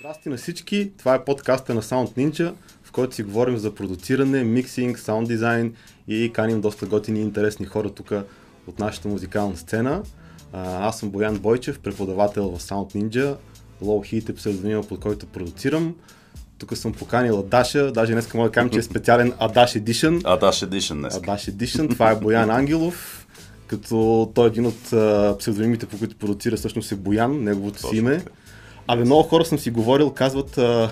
Здрасти на всички, това е подкаста на Sound Ninja, в който си говорим за продуциране, миксинг, саунд дизайн и каним доста готини и интересни хора тук от нашата музикална сцена. Аз съм Боян Бойчев, преподавател в Sound Ninja, Low Heat е псевдонима, под който продуцирам. Тук съм поканил Адаша, даже днес мога да кажем, че е специален Адаш Edition. Адаш Edition днес. Адаш Edition, това е Боян Ангелов, като той е един от а, псевдонимите, по които продуцира всъщност е Боян, неговото си име. Абе, много хора съм си говорил, казват, а,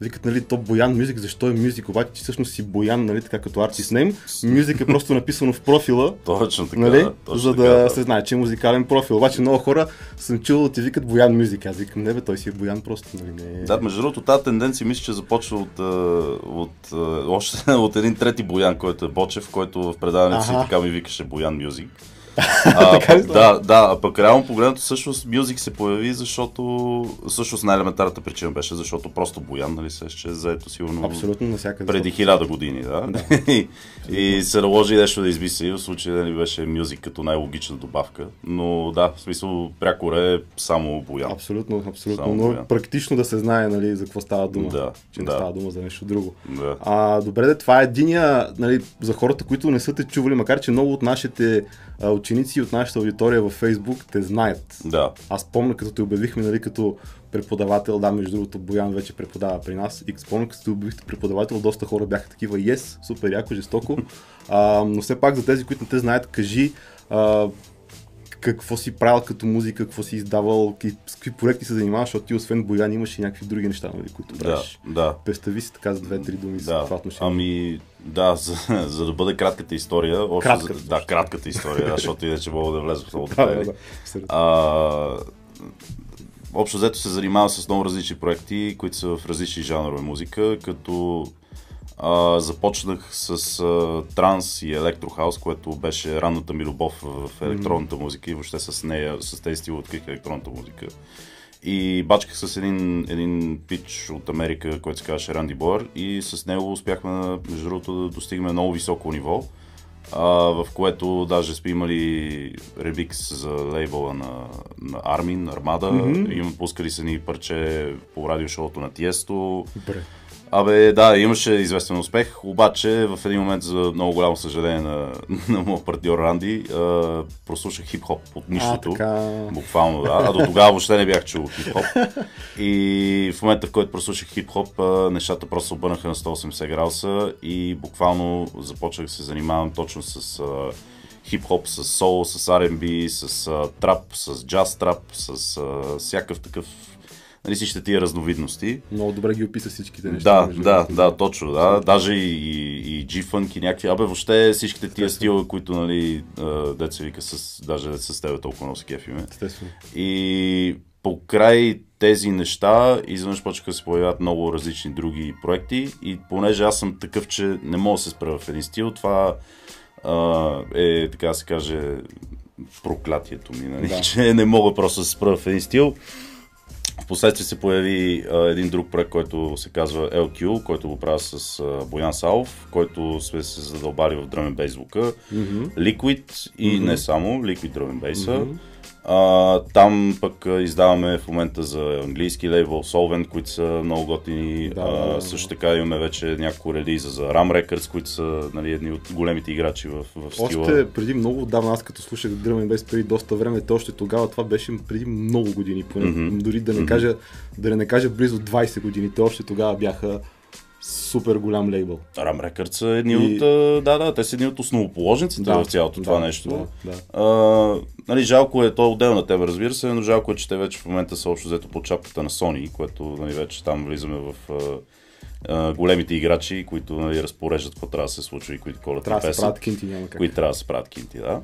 викат, нали, то Боян Мюзик, защо е Мюзик, обаче ти всъщност си Боян, нали, така като артист нейм. Мюзик е просто написано в профила, Точно така. нали, точно за така, да се знае, че е музикален профил. Обаче много хора съм чул да ти викат Боян Мюзик. Аз викам, не бе, той си е Боян просто, нали, не е. Да, между другото, тази тенденция мисля, че започва от, от, още от един трети Боян, който е Бочев, който в предаването си така ми викаше Боян Мюзик. А, Така ли да, да, а пък реално погледнато всъщност Мюзик се появи, защото всъщност най-елементарната причина беше, защото просто Боян, нали се че заето сигурно Абсолютно навсякъде. преди хиляда години, да. и, и се наложи нещо да измисли, в случая нали, беше Мюзик като най-логична добавка. Но да, в смисъл прякор е само Боян. Абсолютно, абсолютно. Само Но Боян. практично да се знае, нали, за какво става дума. Да, че не да. става дума за нещо друго. Да. А, добре, де, това е единия, нали, за хората, които не са те чували, макар че много от нашите а, ученици от нашата аудитория във Facebook те знаят. Да. Аз помня, като те обявихме, нали, като преподавател, да, между другото, Боян вече преподава при нас, и спомня, като те обявихте преподавател, доста хора бяха такива, yes, супер, яко, жестоко, а, но все пак за тези, които не те знаят, кажи а, какво си правил като музика, какво си издавал, с какви проекти се занимаваш, защото ти освен Боян имаш и някакви други неща, нали, които Да, правиш. да. Представи си така за две-три думи за Да, това отношение. ами да, за, за да бъде кратката история, още Кратката, за, да, кратката история, да, защото иначе мога да влеза в много да, да, да. А, общо взето се занимавам с много различни проекти, които са в различни жанрове музика, като а, започнах с а, транс и електрохаус, което беше ранната ми любов в електронната музика и въобще с нея, с тези стил открих електронната музика. И бачках с един, един пич от Америка, който се казваше Ранди Боер и с него успяхме, между другото, да достигнем много високо ниво, а, в което даже сме имали ремикс за лейбъла на, на Армин, Армада, mm-hmm. им пускали са ни парче по радиошоуто на Тиесто. Добре. Абе, да, имаше известен успех, обаче в един момент, за много голямо съжаление на, на моят партньор Ранди, а, прослушах хип-хоп от нищото. така. Буквално, да. А до тогава въобще не бях чул хип-хоп. И в момента, в който прослушах хип-хоп, а, нещата просто обърнаха на 180 градуса и буквално започнах да се занимавам точно с а, хип-хоп, с сол, с R&B, с а, трап, с джаз трап, с а, всякакъв такъв, нали всичките тия разновидности. Много добре ги описа всичките неща. Да, да, другото. да, точно, да. Даже и, и, и G-Funk и някакви, абе въобще всичките тия стила, които, нали, деца вика с, даже деца с тебе толкова много се кефиме. Естествено. И покрай тези неща, изведнъж почнаха да се появяват много различни други проекти и понеже аз съм такъв, че не мога да се спра в един стил, това а, е, така да се каже, проклятието ми, нали? Да. че не мога просто да се спра в един стил. Впоследствие се появи а, един друг проект, който се казва LQ, който го правя с а, Боян Салов, който сме се задълбали в Drum Bass звука. Liquid и не само, Liquid Drum Bass. А, там пък издаваме в момента за английски лейбъл Solvent, които са много готини. Да, да, да. също така имаме вече няколко релиза за Ram Records, които са нали, едни от големите играчи в, в стила. Още преди много отдавна, аз като слушах Drum Bass преди доста време, то още тогава това беше преди много години, поне, Мгм. дори да не, кажа, да не кажа близо 20 години, те още тогава бяха супер голям лейбъл. Ram Records са едни И- от, да, да, те са едни от основоположниците в цялото това да, нещо. Да, да. А, нали, жалко е, то е отделна тема, разбира се, но жалко е, че те вече в момента са общо взето под чапката на Sony, което нали, вече там влизаме в а, големите играчи, които нали, разпореждат какво трябва да се случва и които колят Трябва да се правят кинти, няма как. които трябва да се правят кинти, да.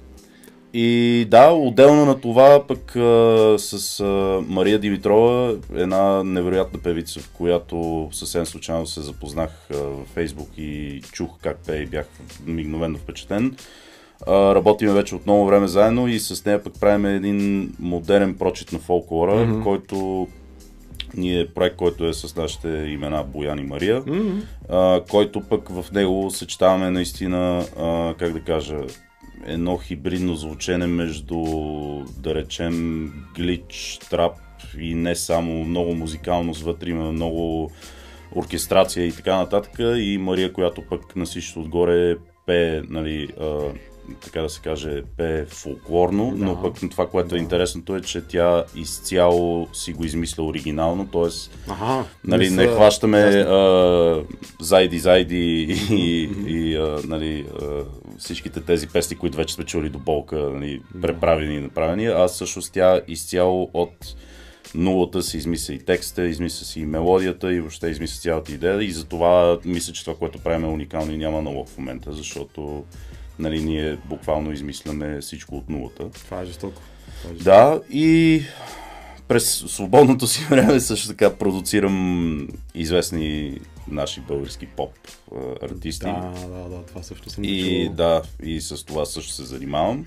И да, отделно на това пък а, с а, Мария Димитрова, една невероятна певица, в която съвсем случайно се запознах а, в Фейсбук и чух как пее и бях мигновено впечатлен. А, работиме вече от много време заедно и с нея пък правим един модерен прочит на фолклора, mm-hmm. който ние е проект, който е с нашите имена Боян и Мария, Мгм. а, който пък в него съчетаваме наистина, а, как да кажа, едно хибридно звучене между, да речем, глич, трап и не само много музикалност, вътре има много оркестрация и така нататък. И Мария, която пък на всичко отгоре пее, нали, а, така да се каже, пее фолклорно, да. но пък това, което е интересното е, че тя изцяло си го измисля оригинално, т.е. Нали, не, са... хващаме а, зайди, зайди и, и а, нали, а, всичките тези песни, които вече сме чули до болка, нали, преправени и направени, а всъщност тя изцяло от нулата си измисля и текста, измисля си и мелодията и въобще измисля цялата идея и затова мисля, че това, което правим е уникално и няма налог в момента, защото нали, ние буквално измисляме всичко от нулата. Това е жестоко. Това е жестоко. Да, и през свободното си време също така продуцирам известни наши български поп артисти. Да, да, да, това също съм И чувал. да, и с това също се занимавам.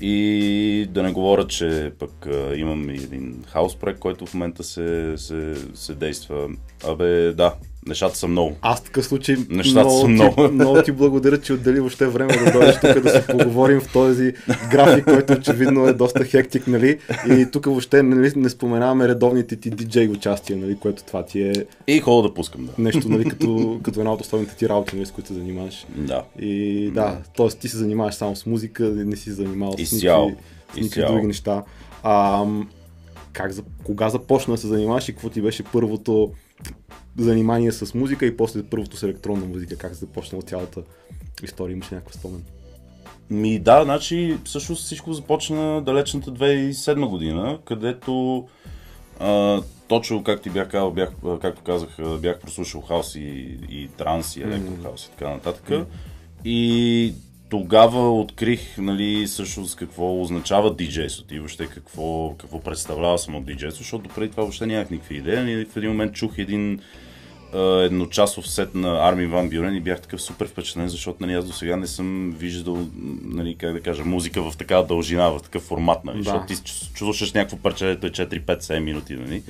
И да не говоря, че пък а, имам един хаус проект, който в момента се, се, се действа. Абе, да, Нещата са много. Аз в такъв случай Нещата много, са много. Ти, много ти благодаря, че отдели въобще време да дойдеш тук да се поговорим в този график, който очевидно е доста хектик, нали? И тук въобще нали, не споменаваме редовните ти диджей участия, нали, което това ти е... И хубаво да пускам, да. Нещо, нали, като, като една от основните ти работи, нали, с които се занимаваш. Да. И да, т.е. ти се занимаваш само с музика, не си занимавал с никакви, с никакви други неща. А, как, кога започна да се занимаваш и какво ти беше първото занимание с музика и после първото с електронна музика, как започнала цялата история, имаш някаква спомен? Ми да, значи всъщност всичко започна далечната 2007 година, където а, точно как ти бях казал, бях, както казах, бях прослушал хаос и, и транс и електрохаус и така нататък. Mm. И тогава открих, нали, всъщност какво означава диджейството и въобще какво, какво представлява само диджейство, защото преди това въобще нямах никакви идеи. И в един момент чух един едночасов сет на Арми Ван Бюрен и бях такъв супер впечатлен, защото нали, аз до сега не съм виждал, нали, как да кажа, музика в такава дължина, в такъв формат, нали, да. защото ти слушаш някакво парче, е 4-5-7 минути, нали,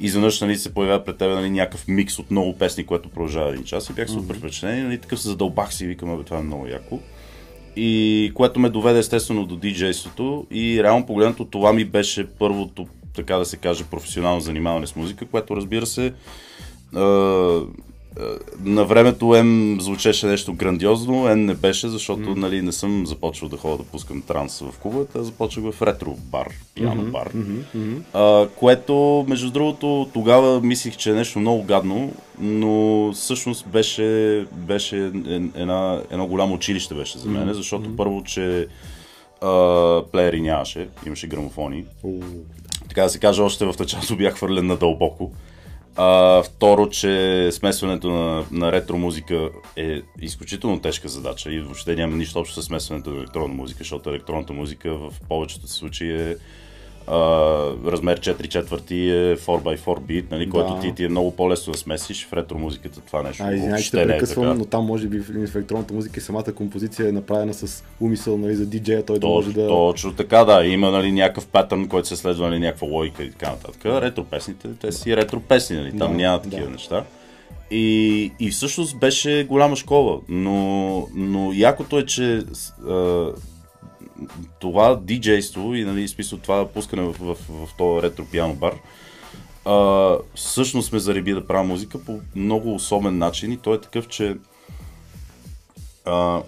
и изведнъж нали, се появява пред теб нали, някакъв микс от много песни, което продължава един час и бях супер впечатлен и нали, такъв се задълбах си и викам, бе, това е много яко. И което ме доведе естествено до диджейството. И реално погледнато това ми беше първото, така да се каже, професионално занимаване с музика, което разбира се на времето М звучеше нещо грандиозно, М не беше, защото mm. нали, не съм започвал да ходя да пускам транс в клубовете, а започнах в ретро бар, пиано mm-hmm, бар. Mm-hmm, а, което, между другото, тогава мислих, че е нещо много гадно, но всъщност беше, беше една, едно голямо училище беше за мен, mm-hmm. защото mm-hmm. първо, че а, плеери нямаше, имаше грамофони. Mm-hmm. Така да се каже, още в началото бях хвърлен надълбоко. А, второ, че смесването на, на ретро музика е изключително тежка задача и въобще няма нищо общо с смесването на електронна музика, защото електронната музика в повечето случаи е размер 4 четвърти е 4x4 бит, нали, да. който ти, ти е много по-лесно да смесиш. В ретро музиката това нещо а, извиняй, ще не е така. но там може би в, електронната музика и самата композиция е направена с умисъл нали, за диджея, той да може да... Точно така, да. Има нали, някакъв патърн, който се следва нали, някаква логика и така нататък. Ретро песните, те си ретро песни, нали, там да, няма такива да. неща. И, и всъщност беше голяма школа, но, но якото е, че а, това диджейство и нали, смисъл това пускане в, в, в, този ретро пиано бар, а, всъщност ме зареби да правя музика по много особен начин и той е такъв, че а,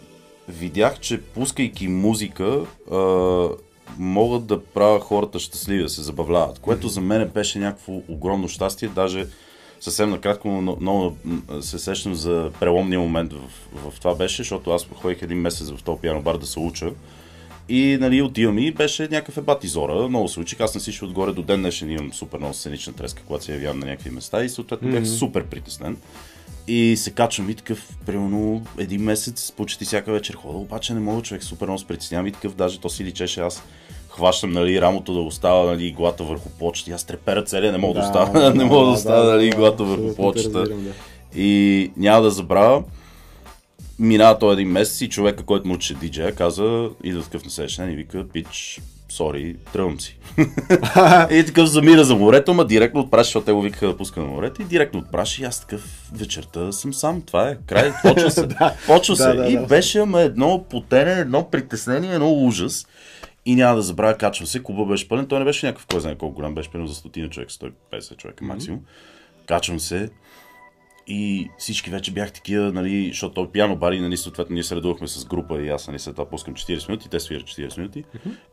видях, че пускайки музика а, могат да правя хората щастливи, да се забавляват, което за мен беше някакво огромно щастие, даже съвсем накратко много се сещам за преломния момент в, в това беше, защото аз ходих един месец в този пиано бар да се уча и нали, отивам и беше някакъв ебат изора. Много се учих. Аз на всички отгоре до ден днешен имам супер много сценична треска, когато се явявам на някакви места и съответно бях mm-hmm. супер притеснен. И се качвам и такъв, примерно един месец, почти всяка вечер хода, обаче не мога човек супер много се притеснявам и такъв, даже то си личеше аз хващам нали, рамото да остава нали, глата върху почта. Аз трепера целия, не мога да, да остава, да, не мога да, да остава да, нали, да, глата върху почта. Да. И няма да забравя, минава този един месец и човека, който му учи диджея, каза, идва такъв на и вика, пич, сори, тръгвам си. и такъв замира за морето, ма директно отпраши, защото те го викаха да пуска на морето и директно отпраши и аз такъв вечерта съм сам, това е край, почва се. почва се. Да, да, и да. беше ама едно потене, едно притеснение, едно ужас. И няма да забравя, качва се, клуба беше пълен, той не беше някакъв, кой знае колко голям, беше примерно за стотина човек, 150 човека максимум. Качвам се, и всички вече бях такива, нали, защото той пиано бари, нали, съответно ние се редувахме с група и аз нали, след това пускам 40 минути, те свират 40 минути.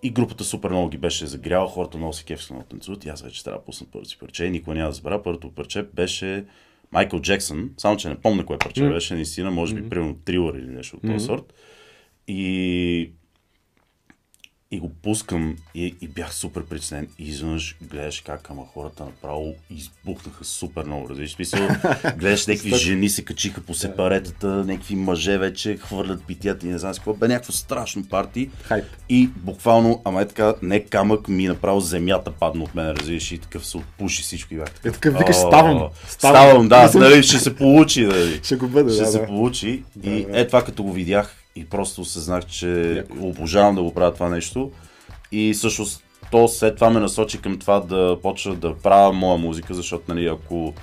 И групата супер много ги беше загряла, хората много се кефиха много танцуват и аз вече трябва да пусна първото си парче. И никой няма да забравя. Първото парче беше Майкъл Джексън, само че не помня кое парче беше, наистина, може би примерно трилър или нещо от този сорт. И и го пускам и, и бях супер притеснен. И изведнъж гледаш как ама хората направо избухнаха супер много. Разбираш, смисъл, гледаш някакви жени се качиха по сепаретата, някакви мъже вече хвърлят питията и не знам какво. Бе някакво страшно парти. Хайп. И буквално, ама е така, не камък, ми направо земята падна от мен, разбираш, и такъв се отпуши всичко и бях такъв. Е, такъв викаш, «О, ставам, ставам». Да, нали, ще се получи, нали. Ще го бъде, Ще да, се да. получи. и да. е това като го видях и просто осъзнах, че обожавам да го правя това нещо. И всъщност то след това ме насочи към това да почна да правя моя музика, защото нали, ако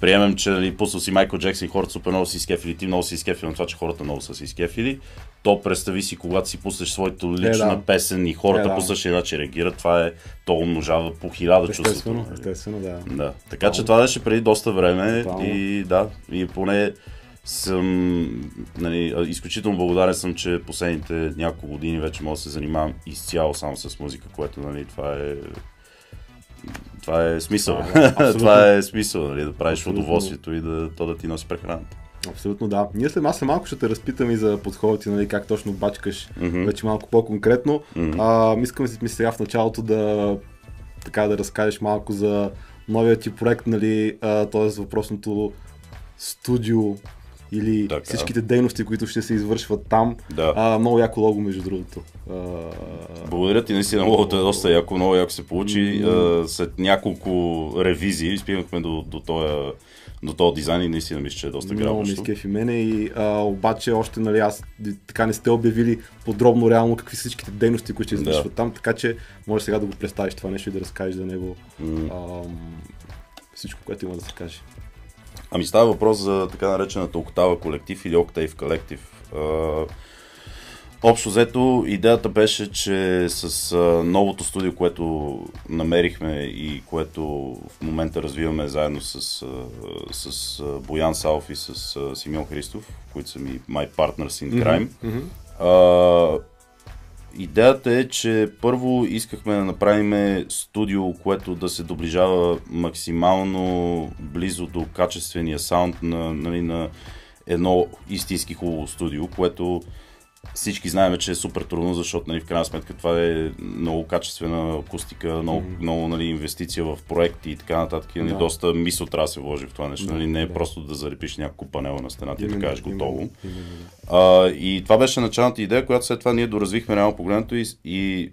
приемем, че нали, пуснал си Майкъл Джексън и хората супер много си изкефили, ти много си изкефили на това, че хората много са си изкефили, то представи си, когато си пуснеш своята лична да. песен и хората Е, да. по същия начин реагират, това е, то умножава по хиляда чувството. Естествено, нали. естествено, да. Да. Така че това беше преди доста време Тотално. и да, и поне съм нали, изключително благодарен съм, че последните няколко години вече мога да се занимавам изцяло само с музика, което нали, това е това е смисъл. Да, това е смисъл, нали, да правиш Абсолютно. удоволствието и да, то да ти носи прехраната. Абсолютно да. Ние след аз малко ще те разпитам и за подхода ти, нали, как точно бачкаш Мгм. вече малко по-конкретно. Мгм. А, искам си сега в началото да така да разкажеш малко за новия ти проект, нали, т.е. въпросното студио или Така. всичките дейности, които ще се извършват там. Да. А, много яко лого, между другото. А, Благодаря ти, наистина логото е доста яко, много яко се получи. А, след няколко ревизии стигнахме до, до този до този дизайн и наистина мисля, че е доста много ми грабващо. изкефи мене и а, обаче още нали, аз така не сте обявили подробно реално какви са всичките дейности, които ще Да. извършват там, така че може сега да го представиш това нещо и да разкажеш за него М. ам, всичко, което има да се каже. Ами става въпрос за така наречената Октава колектив или Octave колектив. Общо взето, идеята беше, че с новото студио, което намерихме и което в момента развиваме заедно с, с Боян Салф и с Симеон Христов, които са ми my partners in crime, Мгм. Идеята е, че първо искахме да направим студио, което да се доближава максимално близо до качествения саунд на, нали, на едно истински хубаво студио, което всички знаем, че е супер трудно, защото нали, в крайна сметка това е много качествена акустика, много, mm-hmm. много нали, инвестиция в проекти и така нататък. Нали, Да. Доста мисъл трябва да се вложи в това нещо. Да, нали, не е да. просто да залепиш няколко панела на стената и да кажеш готово. именно, именно. А, и това беше началната идея, която след това ние доразвихме реално погледнато и, и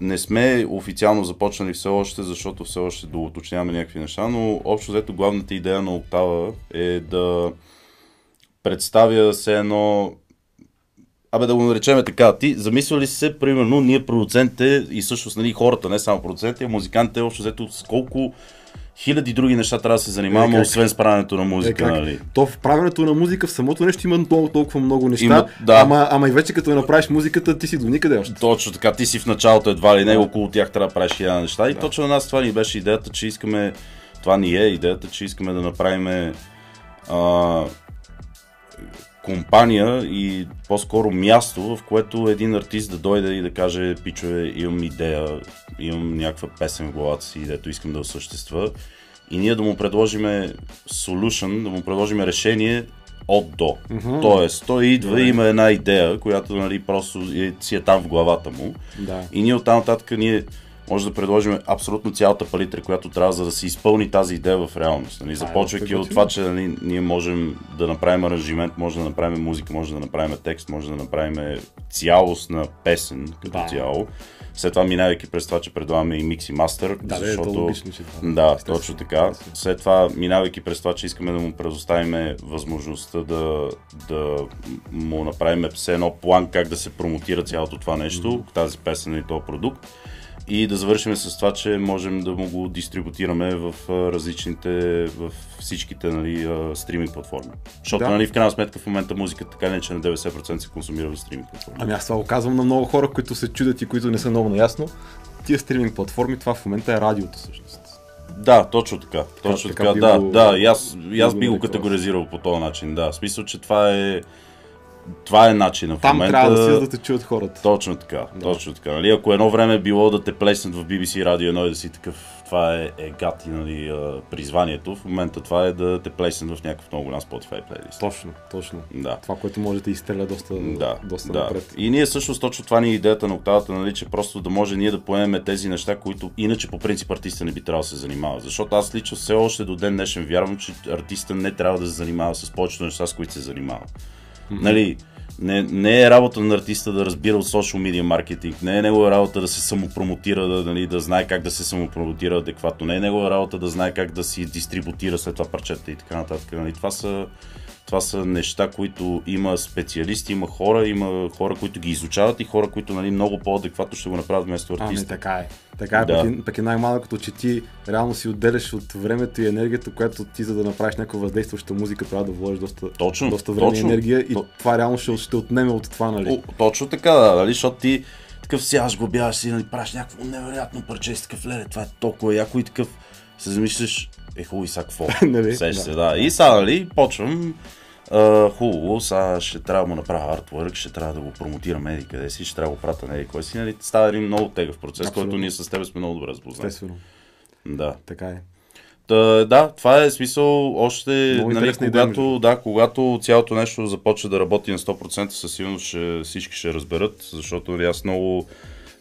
не сме официално започнали все още, защото все още доуточняваме някакви неща, но общо взето главната идея на Октава е да представя се едно Абе да го наречем така, ти замисля ли си се, примерно, ние продуцентите и всъщност нали, хората, не само продуцентите, а музикантите, общо взето с колко хиляди други неща трябва да се занимаваме, Е, освен с правенето на Е, музика, как? нали? То в правенето на музика в самото нещо има много, толкова много неща, Има- да. ама, ама и вече като направиш музиката, ти си до никъде още. Точно така, ти си в началото едва ли не, около тях трябва да правиш хиляда неща. И точно на нас това ни беше идеята, че искаме, това ни е идеята, че искаме да направим а, компания и по-скоро място, в което един артист да дойде и да каже, пичове, имам идея, имам някаква песен в главата си, дето искам да осъществя. И ние да му предложиме solution, да му предложиме решение от до. Мгм. Тоест, той идва Добре. и има една идея, която нали, просто е, си е там в главата му. Да. И ние оттам нататък ние може да предложим абсолютно цялата палитра, която трябва за да се изпълни тази идея в реалност. Нали? Е Започвайки от това, че нали, ние можем да направим аранжимент, може да направим музика, може да направим текст, може да направим цялостна песен като Да. цяло. След това минавайки през това, че предлагаме и микс и мастер, Да, да, е защото... логично, че това. Да, Естествено, точно така. След това, минавайки през това, че искаме да му предоставим възможността да, да му направим все едно план как да се промотира цялото това нещо, тази песен и този продукт. И да завършим с това, че можем да му го дистрибутираме в различните, в всичките нали, стриминг платформи. Защото Да. нали, в крайна сметка в момента музиката така не че на 90% се консумира в стриминг платформи. Ами аз това го казвам на много хора, които се чудят и които не са много наясно. Тия стриминг платформи, това в момента е радиото всъщност. Да, точно така. Точно така така, да, го- да. И аз, и аз би го категоризирал по този начин, да. В смисъл, че това е това е начина в Там момента. трябва да си, да те чуят хората. Точно така, точно така. Нали? Ако едно време е било да те плеснат в BBC Радио 1 и да си такъв, това е, е гати нали, призванието, в момента това е да те плеснат в някакъв много голям Spotify плейлист. Точно, точно. Да. Това, което може да изстреля доста, Да, доста да. напред. И ние всъщност точно това ни е идеята на октавата, нали, че просто да може ние да поемем тези неща, които иначе по принцип артиста не би трябвало да се занимава. Защото аз лично все още до ден днешен вярвам, че артиста не трябва да се занимава с повечето неща, с които се занимава. Нали, не, не е работа на артиста да разбира от social media маркетинг, не е негова работа да се самопромотира, да, нали, да знае как да се самопромотира адекватно, не е негова работа да знае как да си дистрибутира след това парчета и така нататък. Нали. Това, са, това са неща, които има специалисти, има хора, има хора, които ги изучават и хора, които нали, много по-адекватно ще го направят вместо Ами артиста. така е. Така е, Да. пък, е, пък е най-малкото, че ти реално си отделяш от времето и енергията, която ти за да направиш някаква въздействаща музика трябва да вложиш доста, Точно, доста време точно. и енергия и То- това реално ще, ще отнеме от това, нали? О, точно така, да, нали, защото ти такъв сядаш, глобяваш си, нали, правиш някакво невероятно парче, и си такъв леле, това е толкова яко и такъв се замислиш, е хубаво и сега какво? Нали? Сеш се, да. И сега, нали, почвам, а, хубаво, сега ще трябва да му направя артворк, ще трябва да го промотирам еди къде си, ще трябва да го пратя на еди кой си, нали, става един много тегъв процес, Абсолютно. който ние с теб сме много добре запознати. Естествено. Да. Така е. Та, да, това е смисъл още, Много нали, когато, да, когато цялото нещо започне да работи на 100%, със сигурност ще, всички ще разберат, защото нали, аз много,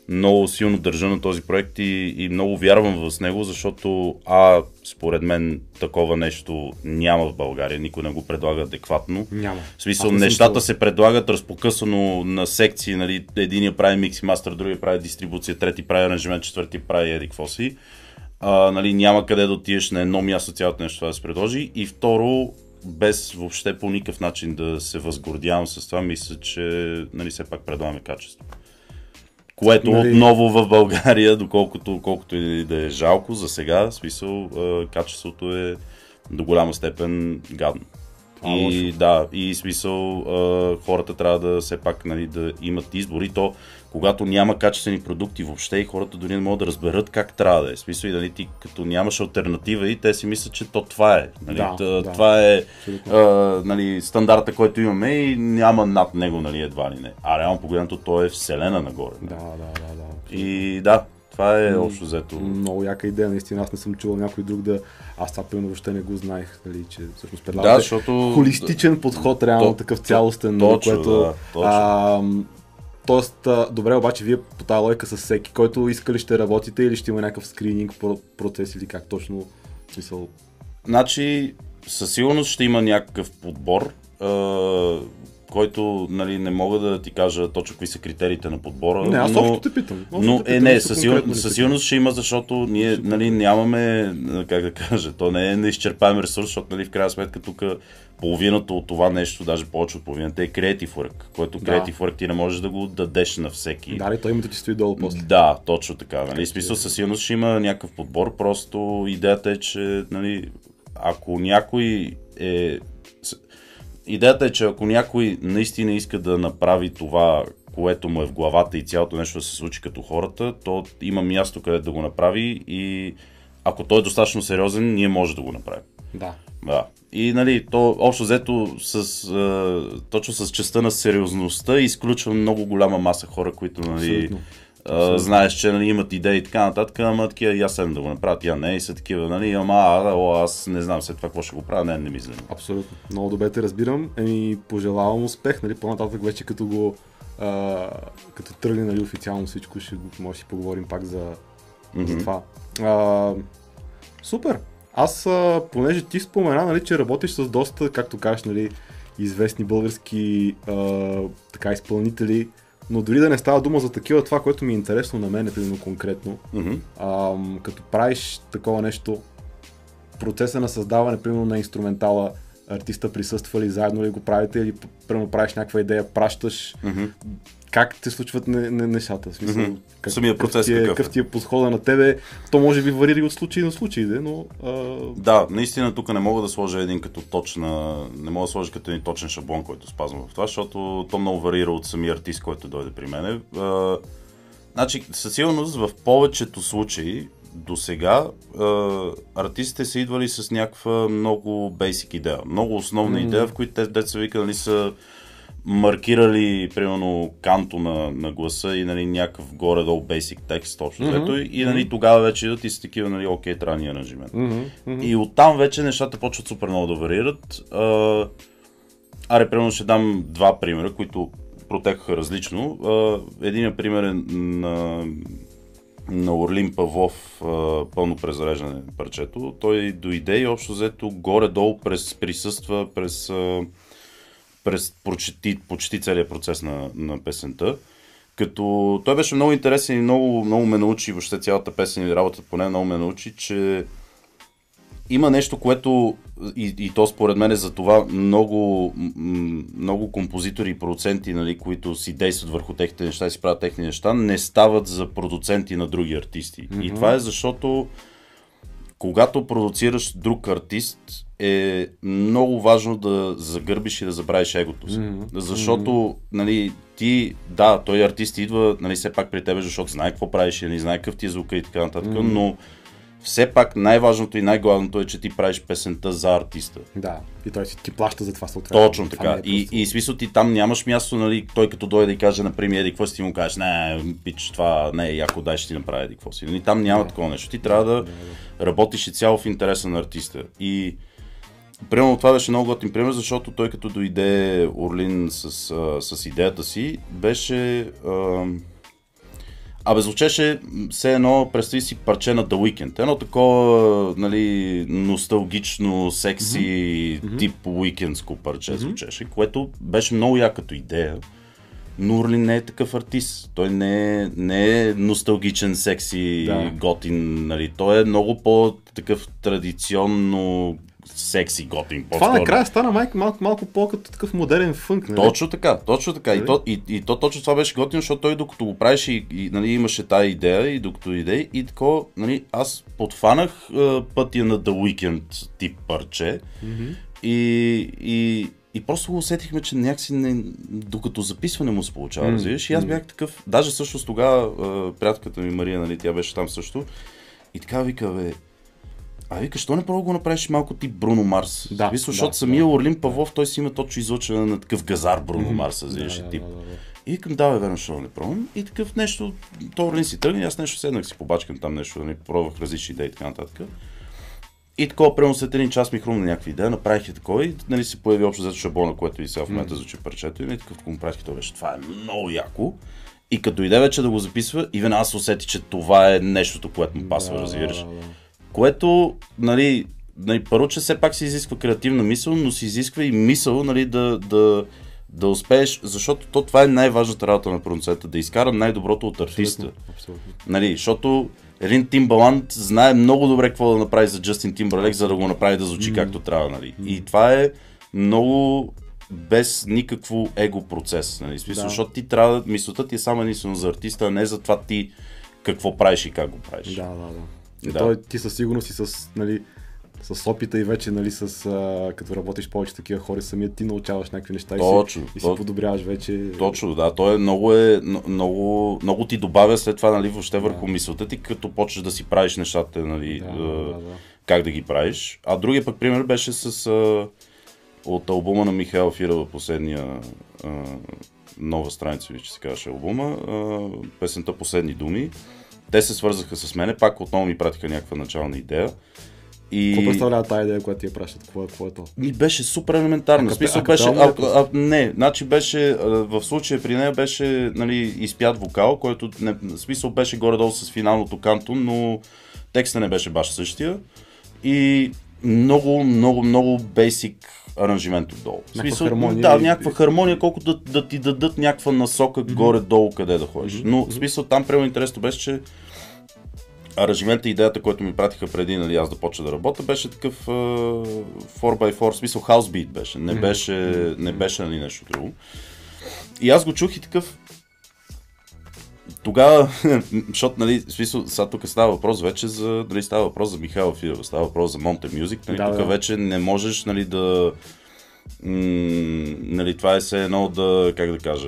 много силно държа на този проект и, и много вярвам в него, защото А, според мен такова нещо няма в България, никой не го предлага адекватно. Няма. В смисъл, не нещата се предлагат разпокъсано на секции, нали, единия прави микс и мастер, другия прави дистрибуция, трети прави аранжимент, четвърти прави еди какво си. А, нали, няма къде да отидеш на едно място цялото нещо това да се предложи. И второ, без въобще по никакъв начин да се възгордявам с това, мисля, че нали, все пак предлагаме качество. Което Нали- отново в България, доколкото колкото и да е жалко за сега, смисъл, качеството е до голяма степен гадно. А, И да, и смисъл а, хората трябва да все пак нали, да имат избор. И то когато няма качествени продукти въобще и хората дори не могат да разберат как трябва да е. Смисъл и нали, ти като нямаш альтернатива и те си мислят, че то това е. Нали, Да, да. Това е Абсолютно. а, нали, стандарта, който имаме и няма над него нали, едва ли не. А реално погледнато то е вселена нагоре. Да, да, да, да. И да, това е общо взето. Много яка идея, наистина. Аз не съм чувал някой друг да. Аз това примерно въобще не го знаех, нали, че всъщност предлагате Да, защото... холистичен подход, реално То- такъв то- цялостен, нали, точно, което. да, точно. а, тоест, добре, обаче вие по тази лойка с всеки, който иска ли ще работите или ще има някакъв скрининг про- процес или как точно смисъл. Значи, със сигурност ще има някакъв подбор, който нали, не мога да ти кажа точно какви са критериите на подбора. Не, аз но... общо те питам. Общо Но те е, не, със, сигур... със сигурност ще има, защото ние нали, нямаме, как да кажа, то не е неизчерпаем ресурс, защото нали, в крайна сметка тук половината от това нещо, даже повече от половината е Creative Work, което Да. Creative Work ти не можеш да го дадеш на всеки. Да, ли, той името ти стои долу после. Да, точно така. Нали? Смисъл със сигурност ще има някакъв подбор, просто идеята е, че нали, ако някой е... Идеята е, че ако някой наистина иска да направи това, което му е в главата и цялото нещо да се случи като хората, то има място където да го направи и ако той е достатъчно сериозен, ние може да го направим. Да. Да. И нали, то общо взето с, а, точно с частта на сериозността изключва много голяма маса хора, които нали, Абсолютно. А, знаеш, че нали, имат идеи и така нататък, ама такива, и аз седем да го направя, тя не, и са такива, нали, ама а, о, аз не знам след това какво ще го правя, не, не ми занимава. Абсолютно. Много добре те разбирам. Еми, пожелавам успех, нали, по-нататък вече като го а, като тръгне нали, официално всичко, ще го, може да си поговорим пак за, за Мгм. това. А, супер! Аз, а, понеже ти спомена, нали, че работиш с доста, както кажеш, нали, известни български а, така изпълнители, но дори да не става дума за такива, това, което ми е интересно на мен, е примерно конкретно, Мгм. ам, като правиш такова нещо, процеса на създаване, примерно на инструментала, артиста присъства ли, заедно ли го правите или примерно правиш някаква идея, пращаш, Мгм. Как те случват не, не, нещата. В смисъл, Мгм. как, Самия процес ти е, какъв е. какъв ти е подхода на тебе. То може би варира и от случай на случай, де, но... А... Да, наистина тук не мога да сложа един като точна, не мога да сложа като един точен шаблон, който спазвам в това, защото то много варира от самия артист, който дойде при мене. А, значи, със сигурност в повечето случаи до сега артистите са идвали с някаква много бейсик идея, много основна Мгм. идея, в които те деца вика, нали, са маркирали, примерно, канто на, на гласа и нали, някакъв горе-долу бейсик текст, Мгм. mm-hmm. и нали, тогава вече идват и са такива, нали, окей, трябва ни аранжимент. Мгм, мгм. И оттам вече нещата почват супер много да варират. А, аре, примерно ще дам два примера, които протекаха различно. А, Единият пример е на, на Орлин Павлов, а, пълно презареждане парчето. Той дойде и общо взето горе-долу през, присъства през, а, през почти, почти целият процес на, на песента. Като той беше много интересен и много, много ме научи, въобще цялата песен и работата по нея много ме научи, че има нещо, което и, и то според мен е за това много, много композитори и продуценти, нали, които си действат върху техните неща и си правят техни неща, не стават за продуценти на други артисти. Mm-hmm. И това е защото когато продуцираш друг артист, е много важно да загърбиш и да забравиш егото си. Мгм. Защото, нали, ти, да, той артист идва, нали, все пак при тебе, защото знае какво правиш и не знае какъв ти е звука и така нататък, но все пак най-важното и най-главното е, че ти правиш песента за артиста. Да, и той си ти плаща за това съответно. Точно така. е И, и смисъл ти там нямаш място, нали, той като дойде и каже, например, еди какво си ти му кажеш, не, пич, това не е яко, дай ще ти направя еди какво си. Нали, там няма такова нещо. Ти трябва да работиш и цяло в интереса на артиста. И Примерно това беше много готин пример, защото той като дойде Орлин с, с идеята си, беше... А, Абе, звучеше все едно, представи си парче на The Weeknd. Едно такова, нали, носталгично, секси, mm-hmm. тип уикендско парче mm-hmm. звучеше, което беше много я като идея. Но Орлин не е такъв артист. Той не е, не е носталгичен, секси, да. готин. Нали. Той е много по-такъв традиционно секси, готин. Това накрая стана малко, малко, малко по-като такъв модерен фънк, нали? Точно така, точно така. И Нали? то, и, и то точно това беше готино, защото той докато го правиш и, и нали, имаше тая идея и докато иде и тако, нали, аз подфанах а, пътя на The Weeknd тип парче Мгм. и, и, и просто го усетихме, че някакси не, докато записване му се получава, М, разбираш? И аз бях такъв, даже всъщност тогава а, приятелката ми Мария, нали, тя беше там също и така вика, бе, а вика, що не пробва го направиш малко тип Бруно Марс? Да, Смисъл, да, защото самия да. Орлин Павлов, той си има точно излъчване на такъв газар Бруно Марс, Да, знаеш, да, тип. да, да, да. И викам, да, бе, верно, да не пробвам. И такъв нещо, то Орлин си тръгна, аз нещо седнах си побачкам там нещо, нали, пробвах различни идеи и така нататък. И такова, примерно след един час ми хрумна някаква идея, направих и такова и нали, се появи общо взето шаблона, което и сега в момента звучи парчето. И нали, такъв го направих и то беше, това е много яко. И като дойде вече да го записва, и веднага се усети, че това е нещото, което му пасва, Да, разбираш. да, да. Което, нали, нали, първо, че все пак се изисква креативна мисъл, но се изисква и мисъл, нали, да, да, да успееш, защото то, това е най-важната работа на продуцента, да изкара най-доброто от артиста. Абсолютно, абсолютно. Нали, защото един Тимбаланд знае много добре какво да направи за Джастин Тимберлек, за да го направи да звучи както трябва. Нали. И това е много без никакво его процес. Нали. Смисъл, Да. Защото ти трябва, мисълта ти е само единствено за артиста, а не за това ти какво правиш и как го правиш. Да, да, да. И Да. той, ти със сигурност и с, нали, с опита и вече, нали, с, а, като работиш повече такива хора, самият ти научаваш някакви неща Точно, и си, и си подобряваш вече. Точно, да. Той е много, е, много, много ти добавя след това, нали, въобще върху мисълта ти, като почнеш да си правиш нещата, нали, Да, е, да, да, как да ги правиш. А другия пък пример беше с а, от албума на Михаил Фирова, последния а, нова страница, че се казваше албума, а, песента Последни думи. Те се свързаха с мене, пак отново ми пратиха някаква начална идея. И... Какво представлява тази идея, която ти я пращат? Какво, е- какво е то? Ми беше супер елементарно. А смисъл а беше. А, а, не, значи беше. а, В случая при нея беше нали, изпят вокал, който не, смисъл беше горе-долу с финалното канто, но текста не беше баш същия. И много, много, много бейсик аранжимент отдолу. В Някаква хармония Да, и- някаква хармония, колкото да, да ти дадат някаква насока горе-долу къде да ходиш. Но в смисъл там прямо интересно беше, че аранжимента и идеята, която ми пратиха преди нали, аз да почна да работя, беше такъв uh, 4x4, в смисъл house beat беше, не беше, не беше нали, нещо друго. И аз го чух и такъв, тогава, защото, нали, смисъл, сега тук става въпрос вече за, нали, става въпрос за Михайла Фидова, става въпрос за Монте Мюзик, нали, Да, тук да. вече не можеш, нали, да, м- нали, това е все едно да, как да кажа,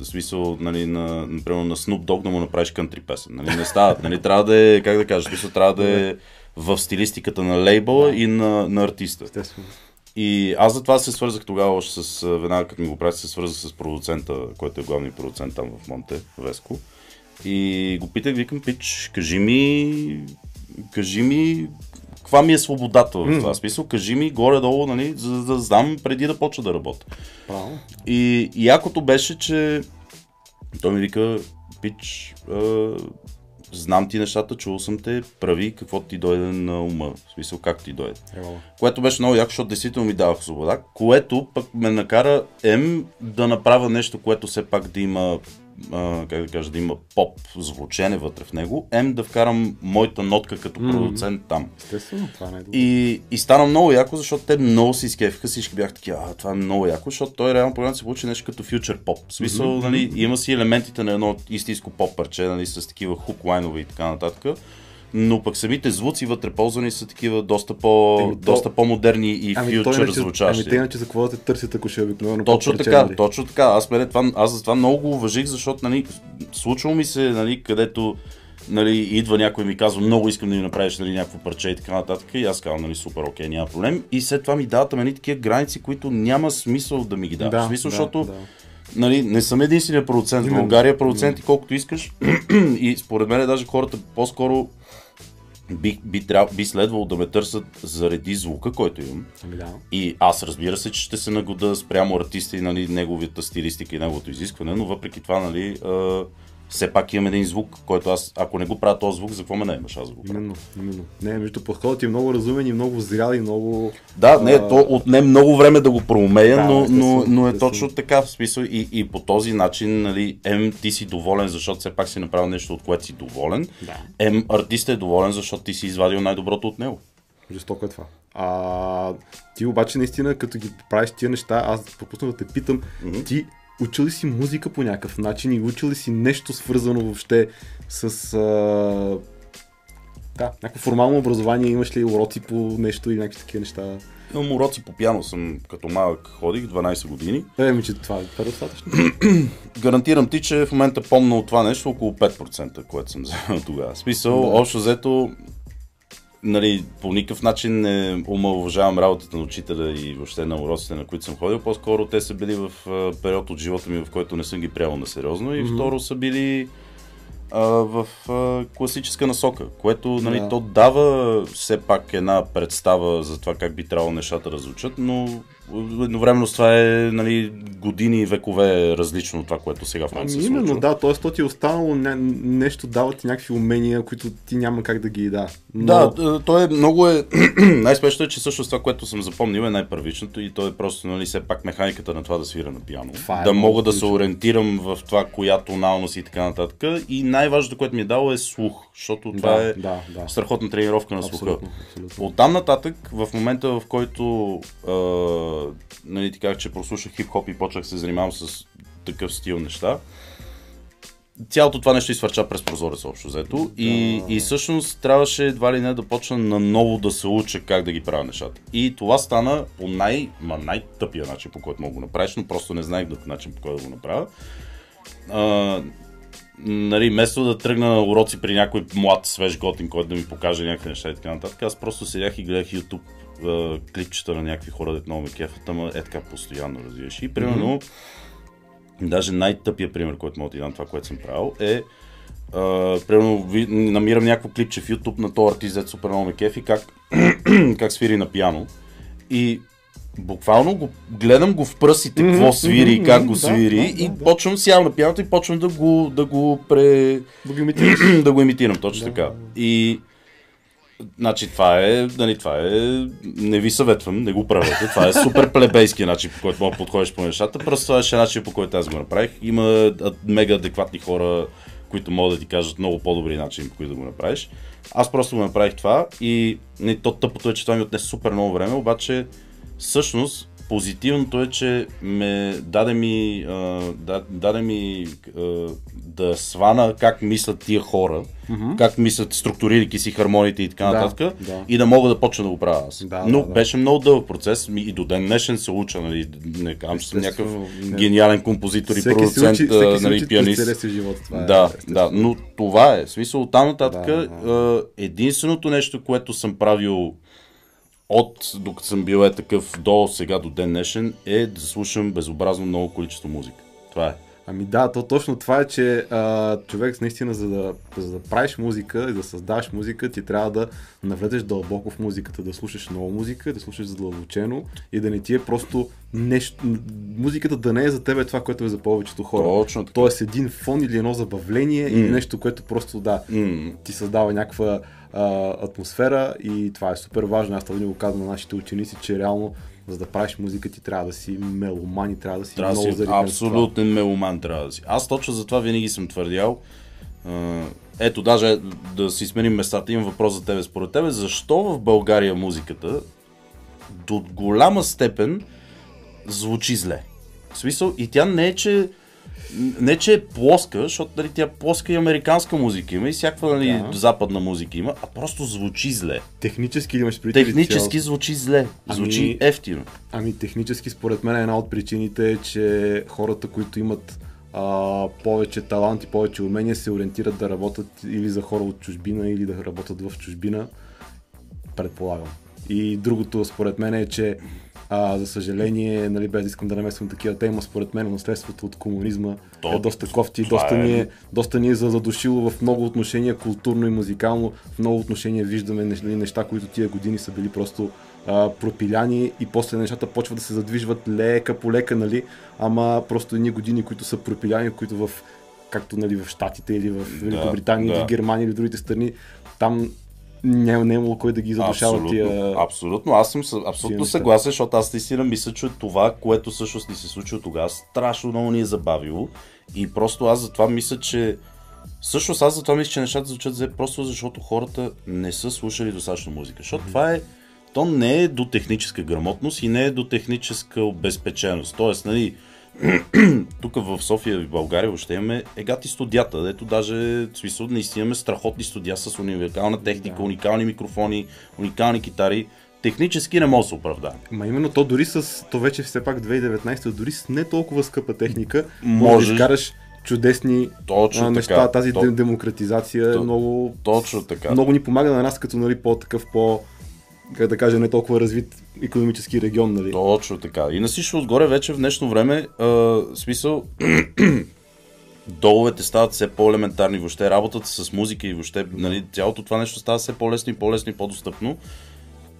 в смисъл, нали, на, например, на Snoop Dogg да му направиш кънтри песен, нали, не става, нали, трябва да е, как да кажа, смисъл, трябва да е в стилистиката на лейбъла и на, на артиста. Естествено. И аз затова се свързах тогава още с, веднага като ми го прави, се свързах с продуцента, който е главният продуцент там в Монте, Веско. И го питах, викам, пич, кажи ми, кажи ми, каква ми е свободата в това смисъл, кажи ми горе-долу, нали, за да знам преди да почна да работя. Право. И, и якото беше, че той ми вика, пич, а, знам ти нещата, чул съм те, прави какво ти дойде на ума, в смисъл как ти дойде. Ево. Което беше много яко, защото действително ми давах свобода, което пък ме накара М да направя нещо, което все пак да има, а, как да кажа, да има поп звучене вътре в него, М да вкарам моята нотка като продуцент там. Естествено, това не е добро. И, и стана много яко, защото те много се изкефиха, всички бяха такива, а, това е много яко, защото той реално програма се получи нещо като фьючер поп. В смисъл, mm-hmm. нали, има си елементите на едно истинско поп парче, нали, с такива хук лайнове и така нататък. Но пък самите звуци вътре ползвани са такива доста, по, то- доста по-модерни и Ами, фьючер иначе, звучащи. ами те иначе за какво да те търсят, ако ще е обикновено Точно така, точно така. Аз, мене, това, аз за това много го уважих, защото нали, случвало ми се, нали, където нали, идва някой и ми казва, много искам да ми направиш нали, някакво парче и така нататък. И аз казвам, нали, супер, окей, няма проблем. И след това ми дават ами, такива граници, които няма смисъл да ми ги даваш. Да, смисъл, да, защото да. нали, не съм единствения продуцент в. България, продуценти колкото искаш. и според мен даже хората по-скоро би, би, тряб, би следвало да ме търсят заради звука, който имам. Ами да. И аз разбира се, че ще се нагода спрямо артиста и нали, неговата стилистика и неговото изискване, но въпреки това, нали, а, все пак имам един звук, който аз, ако не го правя този звук, за какво ме наемаш аз го правя? Именно, именно. Не, между подходът ти е много разумен и много зрял и много... Да, не, а, то отне много време да го проумея, Да, но, но, но е точно така в смисъл и, и по този начин, нали, М, ти си доволен, защото все пак си направил нещо, от което си доволен. Да. М, артистът е доволен, защото ти си извадил най-доброто от него. Жестоко е това. А, ти обаче наистина, като ги правиш тия неща, аз пропуснах да те питам, ти учил ли си музика по някакъв начин и учил ли си нещо свързано въобще с... А... Да, някакво формално образование, имаш ли уроци по нещо или някакви такива неща? Имам уроци по пиано, съм като малък ходих, 12 години. Е, ми, че това, е достатъчно. Гарантирам ти, че в момента помня от това нещо около 5%, което съм взел тогава. Смисъл, Да. общо взето, нали, по никакъв начин не омалуважавам работата на учителя и въобще на уроците, на които съм ходил. По-скоро те са били в период от живота ми, в който не съм ги приемал на сериозно. И второ са били а, в а, класическа насока, което нали, Да. то дава все пак една представа за това как би трябвало нещата да звучат, но едновременно с това е нали, години и векове различно от това, което сега в момента Ами се именно, случва. да, т.е. то ти е останало не, нещо, дава ти някакви умения, които ти няма как да ги да. Но... Да, то е много е... Най-спешното е, че също това, което съм запомнил е най-първичното и то е просто, нали, все пак механиката на това да свира на пиано. Това е да мога да се ориентирам в това, коя тоналност и така нататък. И най-важното, което ми е дало е слух, защото това да, е да, да. страхотна тренировка на слуха. Абсолютно, абсолютно. От там нататък, в момента в който нали, ти казах, че прослушах хип-хоп и почнах да се занимавам с такъв стил неща, цялото това нещо изфърча през прозорец общо взето. И, и всъщност трябваше едва ли не да почна наново да се уча как да ги правя нещата. И това стана по най, ма най-тъпия начин, по който мога да го направиш, но просто не знаех друг начин, по който да го направя. А, нали, вместо да тръгна на уроци при някой млад, свеж готин, който да ми покаже някакви неща и така нататък, аз просто седях и гледах YouTube а, клипчета на някакви хора, дето много ме кефат, ама е така постоянно развиваш. И примерно, даже най-тъпия пример, който мога да ти дам това, което съм правил, е Uh, примерно ви, намирам някакво клипче в YouTube на този артист, дето супер много ме кефи, как, как свири на пиано. И буквално го, гледам го в пръстите, какво Мгм, свири, мгм, как го да, свири да, и да, да. почвам сядам на пианото и почвам да го, да го пре... Да ги имитираш. да го имитирам, точно Да. така. И Значи това е, нали, това е, не ви съветвам, не го правете. Това е супер плебейски начин, по който мога да подходиш по нещата. Просто това е начин, по който аз го направих. Има мега адекватни хора, които могат да ти кажат много по-добри начини, по които да го направиш. Аз просто го направих това и не, то тъпото е, че това ми отне супер много време, обаче всъщност позитивното е, че ме даде ми, а, да, даде ми а, да свана как мислят тия хора, mm-hmm. как мислят, структурирайки си хармониите и така Да, нататък, да. и да мога да почна да го правя аз. Да, Но да, да. беше много дълъг процес и до ден днешен се уча, нали, не казвам, че съм някакъв не. гениален композитор и продуцент, учи, нали, пианист. целия си живот. Това да, е, да, но това е. В смисъл, оттам нататък Да, а, единственото нещо, което съм правил от докато съм бил е такъв до сега, до ден днешен, е да слушам безобразно много количество музика. Това е. Ами да, то точно това е, че а, човек наистина за да, за да правиш музика и да създаваш музика, ти трябва да навлезеш дълбоко в музиката, да слушаш много музика, да слушаш задълбочено и да не ти е просто нещо, музиката да не е за тебе това, което е за повечето хора. Точно така. Тоест един фон или едно забавление или нещо, което просто да, М, ти създава някаква а, атмосфера и това е супер важно. Аз това го казвам на нашите ученици, че реално за да правиш музика ти трябва да си меломан и трябва да си Трябва много си това. абсолютен меломан трябва да си. Аз точно за това винаги съм твърдял. Ето, даже да си сменим местата, имам въпрос за тебе. Според тебе, защо в България музиката до голяма степен звучи зле? В смисъл, и тя не е, че не, че е плоска, защото нали, тя плоска и американска музика има и всякаква нали, Да. западна музика има, а просто звучи зле. Технически имаш предвид? Технически звучи зле, звучи Ами- ефтино. Ами технически според мен една от причините е, че хората, които имат а, повече талант и повече умения, се ориентират да работят или за хора от чужбина, или да работят в чужбина. Предполагам. И другото според мен е, че а, за съжаление, нали, без да искам да намесвам такива тема, според мен наследството от комунизма То- е доста кофти, доста, е- ни е, доста ни е задушило в много отношения, културно и музикално. В много отношения виждаме неща, неща които тия години са били просто а, пропиляни и после нещата почват да се задвижват лека по лека, нали? Ама просто едни години, които са пропиляни, които в както нали, в Штатите или в Великобритания да. или в Германия или в другите страни, там няма, не имало кой да ги задушава Абсолютно, тия... абсолютно. Аз съм съ- абсолютно съгласен, защото аз наистина мисля, че това, което всъщност ни се случило тогава, страшно много ни е забавило. И просто аз затова мисля, че Всъщност аз затова мисля, че нещата звучат зле, просто защото хората не са слушали достатъчно музика. Защото това е, то не е до техническа грамотност и не е до техническа обезпеченост. Тоест, нали, тук в София и в България въобще имаме егати студията, дето даже в смисъл наистина имаме страхотни студия с уникална техника, Да. уникални микрофони, уникални китари. Технически не може да се оправдае. Ма именно то дори с, то вече все пак 2019, дори с не толкова скъпа техника, можеш да изкараш чудесни Точно а, неща. така. Тази То- де- демократизация е то- много, Точно така. много ни помага на нас като нали, по-такъв, по, как да кажа, не толкова развит економически регион. Нали. Точно така. И на всичко отгоре вече в днешно време, а, смисъл, доловете стават все по-елементарни, въобще работата с музика и въобще нали, цялото това нещо става все по-лесно и по-лесно и по-достъпно.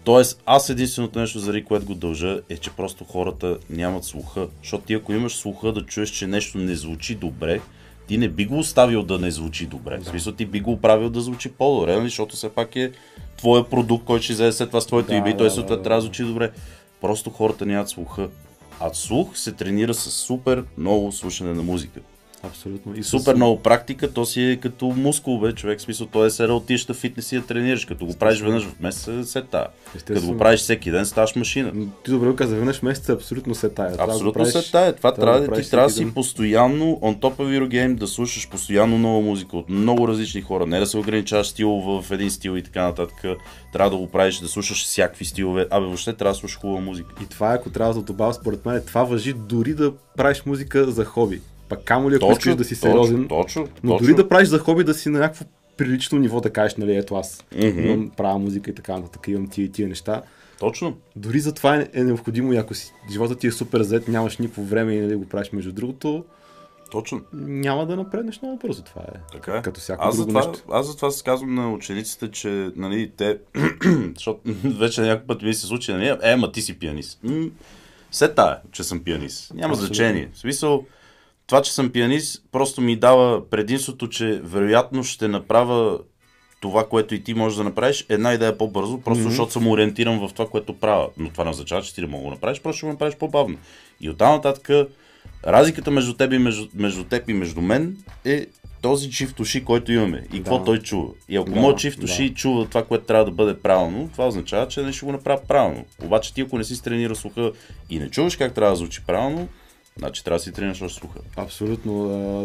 Тоест, аз единственото нещо, заради което го дължа, е, че просто хората нямат слуха. Защото ти ако имаш слуха да чуеш, че нещо не звучи добре, ти не би го оставил да не звучи добре. В смисъл, ти би го оправил да звучи по-добре, нали? защото все пак е твоя продукт, който ще излезе след това с твоето Да, име и да, той да, съответно да, трябва да да. звучи добре. Просто хората нямат слуха. А слух се тренира с супер много слушане на музика. Абсолютно. И с- Супер много практика, то си е като мускул, бе, човек. В смисъл, той е сега отиш в фитнес и да тренираш. Като го правиш веднъж в месеца, се тая. Като го правиш всеки ден, ставаш машина. Ти добре каза, веднъж в месеца абсолютно се тая. Трябва Абсолютно правиш- се тая. Това трябва го да ти трябва да си постоянно on top of your game, да слушаш постоянно нова музика от много различни хора. Не да се ограничаваш стил в един стил и така нататък. Трябва да го правиш, да слушаш всякакви стилове. Абе, въобще трябва да слушаш хубава музика. И това, ако трябва да добавя, според мен, това въжи дори да правиш музика за хоби. Пак камо ли ако искаш да си сериозен. Точно, точно. Но точно. дори да правиш за хоби да си на някакво прилично ниво, да кажеш, нали, ето аз Мгм. имам правя музика и така нататък, имам тия и тия неща. Точно. Дори за това е, е необходимо и ако си, живота ти е супер зает, нямаш никакво време и нали, го правиш между другото, Точно. няма да напреднеш много бързо. Това е. Така е. Като всяко аз друго затова, нещо. Аз затова се казвам на учениците, че нали, те, защото вече някой път ми се случи, нали, е, ма ти си пианист. М, се тая, че съм пианист. Няма Абсолютно. значение. В смисъл, това, че съм пианист, просто ми дава предимството, че вероятно ще направя това, което и ти можеш да направиш, една идея по-бързо, просто Мгм. защото съм ориентиран в това, което правя. Но това не означава, че ти не мога да го направиш, просто ще го направиш по-бавно. И оттам нататък разликата между теб и между, между теб и между мен е този чифт уши, който имаме и какво Да. той чува. И ако Да, моят чифт уши да. чува това, което трябва да бъде правилно, това означава, че не ще го направя правилно. Обаче ти ако не си тренира слуха и не чуваш как трябва да звучи правилно, значи трябва да си тренираш още слуха. Абсолютно.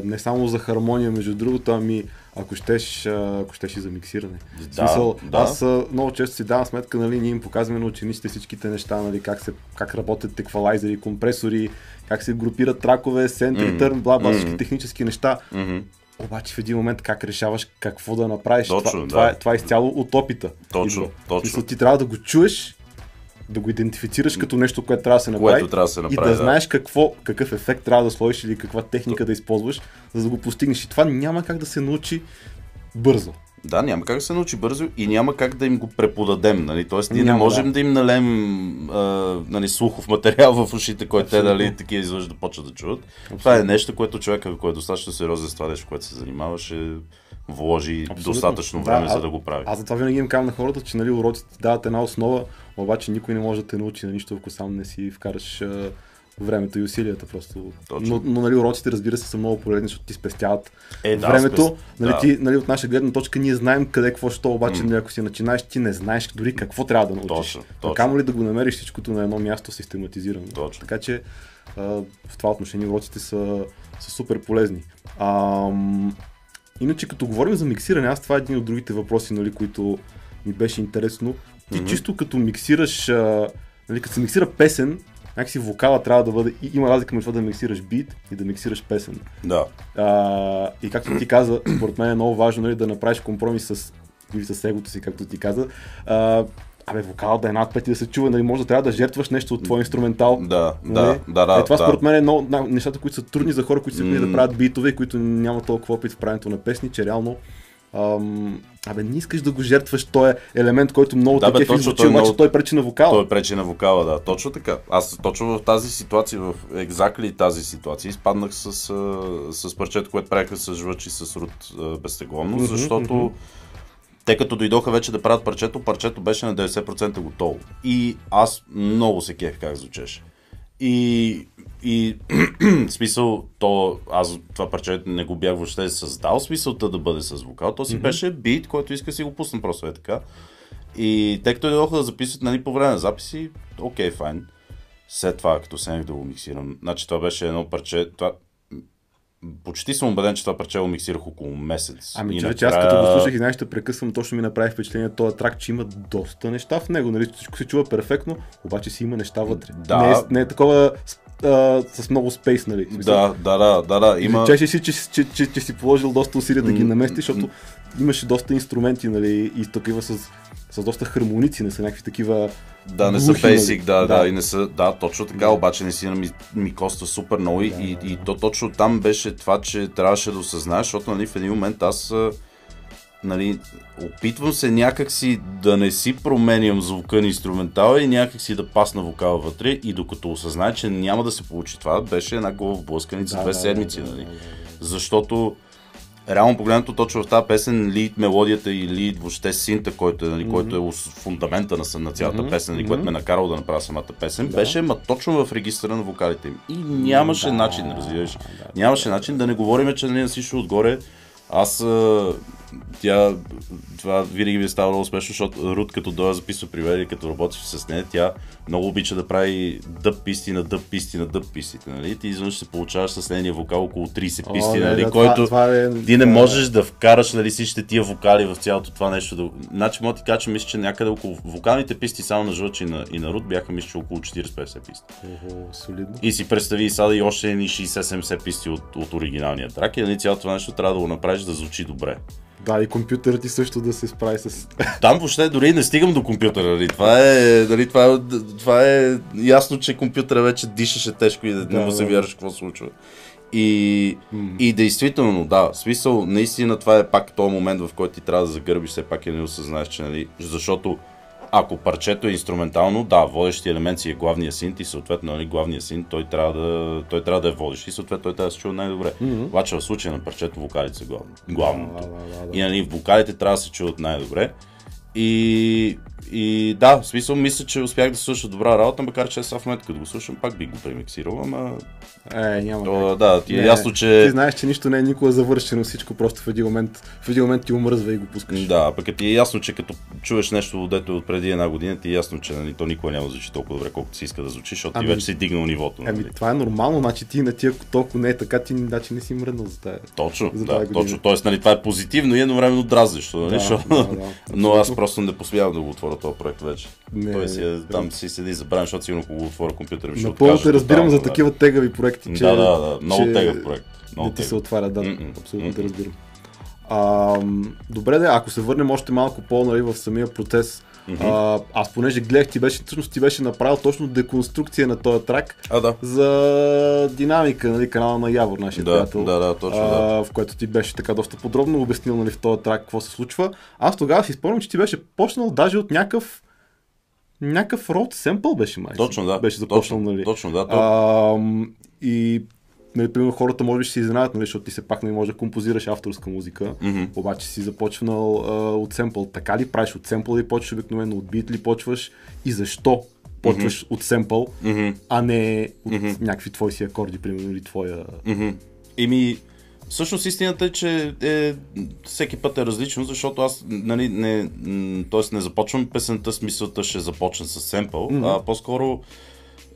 Не само за хармония, между другото, ами ако щеш, ако щеш и за миксиране. В Да, смисъл, да. аз много често си давам сметка, нали, ние им показваме на учениците всичките неща, нали, как, се, как работят еквалайзери, компресори, как се групират тракове, сентри, Мгм. търн, бла, бла, всички Мгм. технически неща. Мгм. Обаче в един момент как решаваш какво да направиш? Точно, това, да. това, е, това е изцяло от опита. Точно, идва. точно. В смисъл, ти трябва да го чуеш, да го идентифицираш като нещо, което трябва да се направи. Което трябва да се и направи. да знаеш какво, какъв ефект трябва да сложиш или каква техника да използваш, за да го постигнеш. И това няма как да се научи бързо. Да, няма как да се научи бързо и няма как да им го преподадем. Нали? Тоест, ние Няма, не можем да. да, им налем а, нали, слухов материал в ушите, който те Абсолютно. нали, такива изведнъж да почват да чуват. Това е нещо, което човек, ако е достатъчно сериозен с това нещо, което се занимава, ще вложи Абсолютно. достатъчно време, а- за да го прави. Аз затова винаги им казвам на хората, че нали, уроците дават една основа, обаче никой не може да те научи на нищо, ако сам не си вкараш а, времето и усилията просто. Точно. Но, но нали, уроците, разбира се, са много полезни, защото ти спестяват Е, да, времето. спест- Нали, да. ти, нали, от наша гледна точка ние знаем къде, какво, що, обаче нали, ако си начинаеш, ти не знаеш дори какво трябва да научиш. Точно, точно. Камо ли да го намериш всичкото на едно място систематизирано. Точно. Така че а, в това отношение уроците са, са супер полезни. Ам, иначе като говорим за миксиране, аз това е един от другите въпроси, нали, които ми беше интересно. Ти Мгм. чисто като миксираш, а, нали, като се миксира песен, някакси вокала трябва да бъде, и, има разлика между това да миксираш бит и да миксираш песен. Да. А, и както ти каза, според мен е много важно нали, да направиш компромис с, или с егото си, както ти каза. А, абе, вокалът да е над пет и да се чува, нали, може да трябва да жертваш нещо от твой инструментал. Да, Нали? да, да, да. е, това да. според мен е много на- нещата, които са трудни за хора, които са mm. да правят битове и които нямат толкова опит в правенето на песни, че реално ам, абе, не искаш да го жертваш този елемент, който много Да, такъв точно, звучи, е обаче той пречи на вокала. Той пречи на вокала, да. Точно така. Аз точно в тази ситуация, в екзакли тази ситуация, изпаднах с, с парчето, което правиха с жвачи с руд Мгм, защото мгм. Те като дойдоха вече да правят парчето, парчето беше на 90% готово. И аз много се кех как звучеше. И, и смисъл, то, аз това парче не го бях въобще създал, смисълта да бъде с вокал. То си беше бит, който иска си го пусна просто е така. И те като дойдоха да записват нали, по време на записи, окей, файн. След това, като седнах да го миксирам, значи това беше едно парче, това... Почти съм убеден, че това парче миксирах около месец. Ами, И човече, аз като го слушах и знаеш, ще прекъсвам, точно ми направи впечатление този трак, че има доста неща в него. Нали? Всичко се чува перфектно, обаче си има неща вътре. Да. Не, е, не е такова а, с много спейс, нали? Смисъл, Да, да, да, да, да. Има... Личеше си, че, че, че, че, че си положил доста усилия да ги наместиш, защото имаше доста инструменти, нали, и такива с, с доста хармоници, не са някакви такива Да, не са нали? basic, да, да, Да. и не са, да, точно така, обаче наистина ми, ми коства супер много и, и, и то точно там беше това, че трябваше да осъзнаеш, защото нали, в един момент аз нали, опитвам се някакси да не си променям звука на инструментала и някакси да пасна вокала вътре и докато осъзнае, че няма да се получи това, беше една глава блъсканица две седмици, нали. Защото реално погледнато точно в тази песен лид мелодията и лид въобще синта, който е, нали, който е фундамента на, на цялата Мгм, песен, нали, което ме накарало да направя самата песен, Да. беше ма точно в регистъра на вокалите им. И нямаше Да, начин, разбираш. да, нямаше начин да не говорим, че нали, на всичко отгоре аз а, тя, това винаги ми е ставало много смешно, защото Руд като дойде записва при мен и като работиш с нея, тя много обича да прави дъб писти на дъб писти на дъб пистите, нали? Ти изведнъж се получаваш с нейния вокал около 30 О, писти, не, нали? да, който това, това е, ти не можеш да вкараш нали, всичките тия вокали в цялото това нещо. Да... Значи, мога ти кажа, че мисля, че някъде около вокалните писти само на Жълч и на, и на Руд бяха, мисля, че около 40-50 писти. Ого, солидно. И си представи сега и още едни 60-70 писти от, от оригиналния трак и нали, цялото това нещо трябва да го направиш да звучи добре. Да, и компютърът ти също да се справи с... Там въобще дори не стигам до компютъра. Нали. Това, е, нали, това, е, това е ясно, че компютъра вече дишаше тежко и да, Да, не му се вярваш какво случва. И, и действително, да, смисъл, наистина това е пак този момент, в който ти трябва да загърбиш все пак и не осъзнаеш, че нали, защото ако парчето е инструментално, да, водещи елемент си е главния синт и съответно нали, главния синт, той трябва да, той трябва да е водещ и съответно той трябва да се чува най-добре. Мгм. Обаче в случая на парчето вокалите са главно, главното. Да, да, да, да. И нали, вокалите трябва да се чуват най-добре. И и да, в смисъл мисля, че успях да свърша добра работа, макар че сега в момента като го слушам, пак би го премиксирал, ама... Е, няма. То, да, ти е Не, ясно, че... Ти знаеш, че нищо не е никога завършено, всичко просто в един момент, в един момент ти умръзва и го пускаш. Да, пък ти е ясно, че като чуеш нещо, дето е от преди една година, ти е ясно, че нали, то никога няма да звучи толкова добре, колкото си иска да звучи, защото Ами- ти вече си дигнал нивото. Ами, Нали? това е нормално, значи ти на тия, ако толкова не е така, ти значи не си мръднал за тая. Точно, за да, тази година. точно. Тоест, нали, това е позитивно и едновременно дразнещо, нали? Да, да, да, Но аз просто не посмявам да го отворя този проект вече. Не, Той си е, там си седи и забравям, защото сигурно ако го отворя компютъра ще Напълно те разбирам за такива тегави проекти, че... Да, да, да. Много че тегъв проект. Много Не ти се отваря, да. Абсолютно те разбирам. А, добре, да, ако се върнем още малко по нали, в самия процес, а, аз понеже гледах, ти беше, всъщност ти беше направил точно деконструкция на този трак А, да. за динамика, нали, канала на Явор, нашия Да, приятел. да, да, точно, а, да. В което ти беше така доста подробно обяснил нали, в този трак какво се случва. Аз тогава си спомням, че ти беше почнал даже от някакъв някакъв род семпъл беше май. Точно, да. Беше започнал, точно, нали. Точно, да. То... А, и нали, примерно хората може би ще се изненадат, нали, защото ти се пак не може да композираш авторска музика, Мгм. обаче си започнал а, от семпъл. Така ли правиш от семпъл или почваш обикновено от бит ли почваш и защо почваш от семпъл, Мгм. а не от някакви твои си акорди, примерно, или твоя... Мгм. Еми, всъщност истината е, че е, всеки път е различно, защото аз нали, не, тоест не започвам песента с мисълта ще започна с семпъл, а по-скоро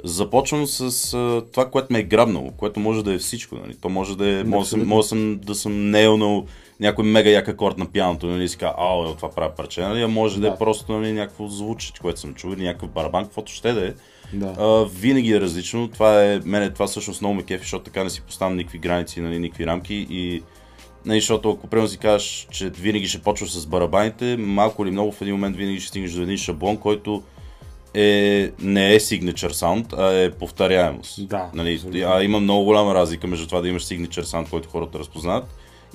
започвам с а, това, което ме е грабнало, което може да е всичко. Нали. То може да е, може, съм, може да съм, да съм нейлнал някой мега як акорд на пианото, нали, и си казва, ао, това правя парче, нали, а може да, Да. е просто нали, някакво звучи, което съм чул, или някакъв барабан, каквото ще да е. Да. А, винаги е различно. Това е, мене това всъщност много ме кефи, защото така не си поставям никакви граници, нали, никакви рамки и нали, защото ако примерно си кажеш, че винаги ще почваш с барабаните, малко или много в един момент винаги ще стигнеш до един шаблон, който е, не е signature sound, а е повторяемост. Да, Нали, абсолютно. а има много голяма разлика между това да имаш signature sound, който хората разпознават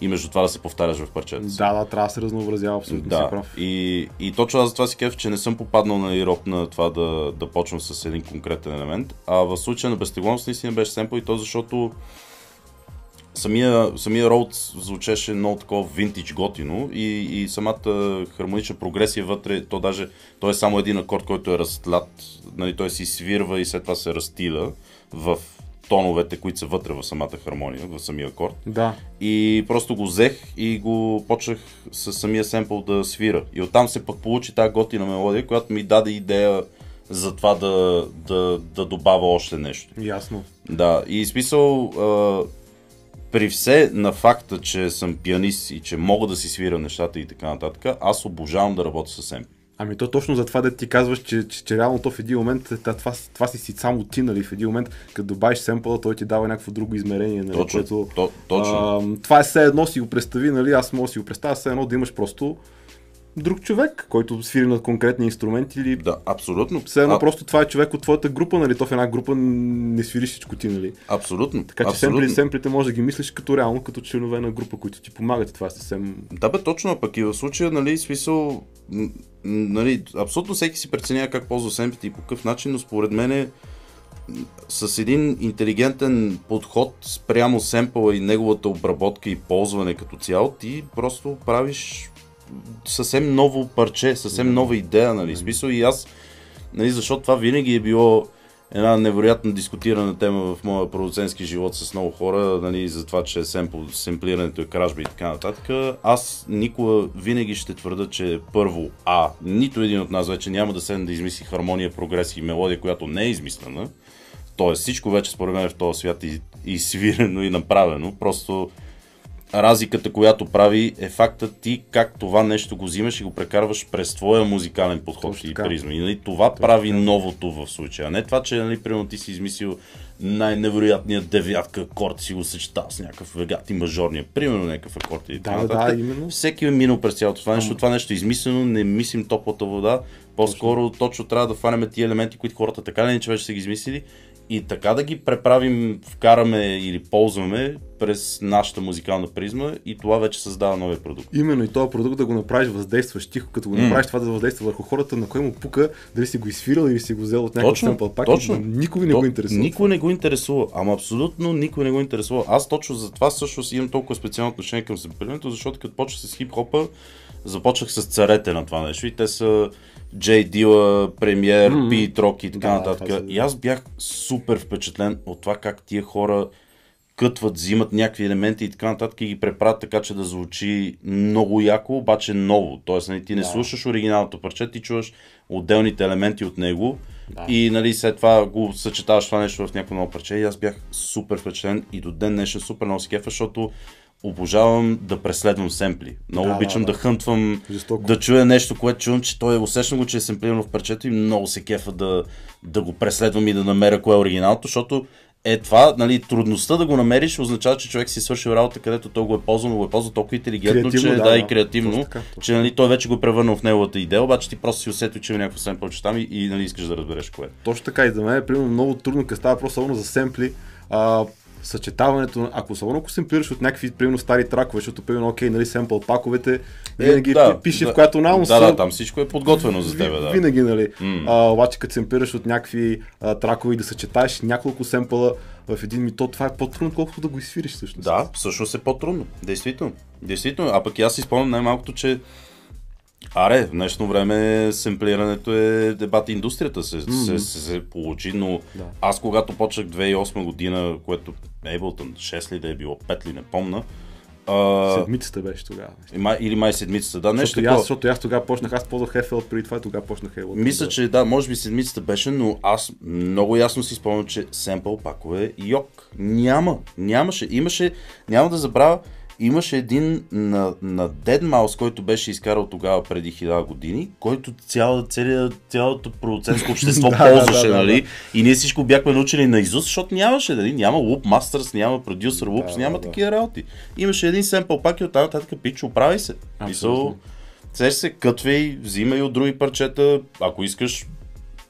и между това да се повтаряш в парчета си. Да, да, трябва да се разнообразява, абсолютно си Да, прав. и, и точно аз за това си кеф, че не съм попаднал на ироп на това да, да почвам с един конкретен елемент, а в случая на безтегловност наистина беше семпъл и то защото самия, самия роуд звучеше много такова винтидж готино и, и самата хармонична прогресия вътре, то даже, то е само един акорд, който е разтлят, нали, той си свирва и след това се разтиля в тоновете, които са вътре в самата хармония, в самия акорд. Да, И просто го взех и го почнах с самия семпъл да свира. И оттам се пък получи тази готина мелодия, която ми даде идея за това да, да, да добавя още нещо. ясно. Да, и смисъл, при все на факта, че съм пианист и че мога да си свиря нещата и така нататък, аз обожавам да работя с семпли. Ами то точно за това да ти казваш, че, че, че реално то в един момент, това, това, това си си само ти, нали, в един момент, като добавиш семпъла, той ти дава някакво друго измерение, нали, Точно, което, то, точно. А, това е все едно си го представи, нали, аз мога да си го представя, все едно да имаш просто друг човек, който свири на конкретни инструменти или Да, абсолютно. все едно А, просто това е човек от твоята група, нали, то в една група не свири всичко ти, нали. Абсолютно. Така че абсолютно. семпли, семплите може да ги мислиш като реално, като членове на група, които ти помагат и това е съвсем... Да, бе, точно, пък и в случая, нали, смисъл, нали, абсолютно всеки си преценява как ползва семплите и по какъв начин, но според мен е с един интелигентен подход спрямо семпъла и неговата обработка и ползване като цяло, ти просто правиш съвсем ново парче, съвсем нова идея, нали, смисъл и аз, нали, защото това винаги е било една невероятно дискутирана тема в моя продуцентски живот с много хора, нали, за това, че семпл, семплирането е кражба и така нататък. Аз никога винаги ще твърда, че първо, а, нито един от нас вече няма да седне да измисли хармония, прогрес и мелодия, която не е измислена. Тоест всичко вече според мен в този свят е и свирено и направено. Просто разликата, която прави е факта ти как това нещо го взимаш и го прекарваш през твоя музикален подход Точно и така. призма. И нали, това прави новото в случая. А не това, че нали, примерно ти си измислил най-невероятния девятка акорд, си го съчетал с някакъв вегат и мажорния, примерно някакъв акорд и така Да, да, именно. Всеки е минал през цялото това нещо. Това нещо е измислено, не мислим топлата вода. По-скоро точно трябва да фанеме тия елементи, които хората така или иначе вече са ги измислили и така да ги преправим, вкараме или ползваме през нашата музикална призма и това вече създава новия продукт. Именно и този продукт да го направиш въздействащ тихо, като го направиш това да въздейства върху хората, на кой му пука, дали си го изфирал или си го взел от някакъв семпъл пак. точно. Никой не То- го интересува. Никой не го интересува. Ама абсолютно никой не го интересува. Аз точно за това всъщност имам толкова специално отношение към семплирането, защото като почва с хип-хопа, започнах с царете на това нещо и те са Джей Дила, Премьер. Пит Рок и така Да, нататък. са- И аз бях супер впечатлен от това как тия хора кътват, взимат някакви елементи и така нататък и ги преправят така, че да звучи много яко, обаче ново. Тоест, нали, ти не Да. слушаш оригиналното парче, ти чуваш отделните елементи от него Да. и нали, след това го съчетаваш това нещо в някакво ново парче. И аз бях супер впечатлен и до ден днешен супер много се кефа, защото обожавам да преследвам семпли. Много да, обичам да, да. да хънтвам, Жестоко. да чуя нещо, което чувам, че той е усещам го, че е семплирано в парчето и много се кефа да, да го преследвам и да намеря кое е оригиналното, защото е това, нали, трудността да го намериш означава, че човек си е свършил работа, където той го е ползвал, но го е ползвал толкова интелигентно, Креативно, че да, да, и креативно, Точно така, точно че нали, той вече го е превърнал в неговата идея, обаче ти просто си усетил, че има някакво семпълче там и, и нали, искаш да разбереш кое. е. Точно така и за мен е примерно много трудно, като става просто за семпли. А, съчетаването, ако особено ако семплираш от някакви примерно стари тракове, защото примерно окей, нали, семпл паковете, винаги Е, да, пише да, в която тонално Да, да, там всичко е подготвено за тебе, да. Винаги, нали. М. А, обаче като семплираш от някакви а, тракове и да съчетаеш няколко семпъла в един ми, то това е по-трудно, колкото да го изсвириш всъщност. Да, всъщност е по-трудно. Действително. Действително. А пък и аз си спомням най-малкото, че Аре, в днешно време семплирането е дебат индустрията се, mm-hmm. се, се, се получи, но Да. аз когато почнах 2008 година, което Ableton 6 ли да е било, 5 ли не помна, а, Седмицата беше тогава. май, или май седмицата, да, нещо Защото, и аз, такова. защото аз тогава почнах, аз ползвах FL преди това и тогава почнах FL. Мисля, че да, може би седмицата беше, но аз много ясно си спомням, че семпъл пакове йок. Няма. Нямаше. Имаше, няма да забравя, имаше един на, на Deadmau5, който беше изкарал тогава преди хиляда години, който цяло, целият, цялото продуцентско общество Да, да, ползваше, да, да, нали? И ние всичко бяхме научили на изуст, защото нямаше, нали? Няма Loop Masters, няма продюсер Loops, Да, няма да, да. такива работи. Имаше един семпъл пак и оттам нататък пич, оправи се. Мисъл, Абсолютно. Сеш се, кътвай, взимай от други парчета, ако искаш,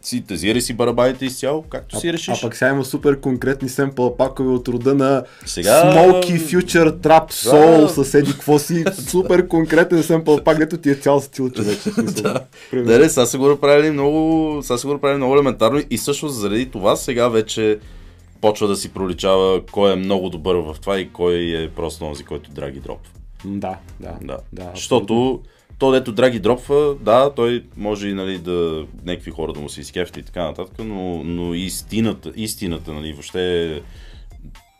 си тазирай си барабаните изцяло, както си А, решиш. пък сега има супер конкретни семпъл пакове от рода на Сега- Smoky Future Trap Soul Да. с еди какво си. Супер конкретен семпъл пак, дето ти е цял стил човек. Да. Примерно. Не, не, сега са го направили много, сега са го направили много елементарно и всъщност заради това сега вече почва да си проличава кой е много добър в това и кой е просто този, който драги дроп. Да, да. Да. да Защото то, дето драги дропва, да, той може и нали, да някакви хора да му се изкефти и така нататък, но, но истината, истината, нали, въобще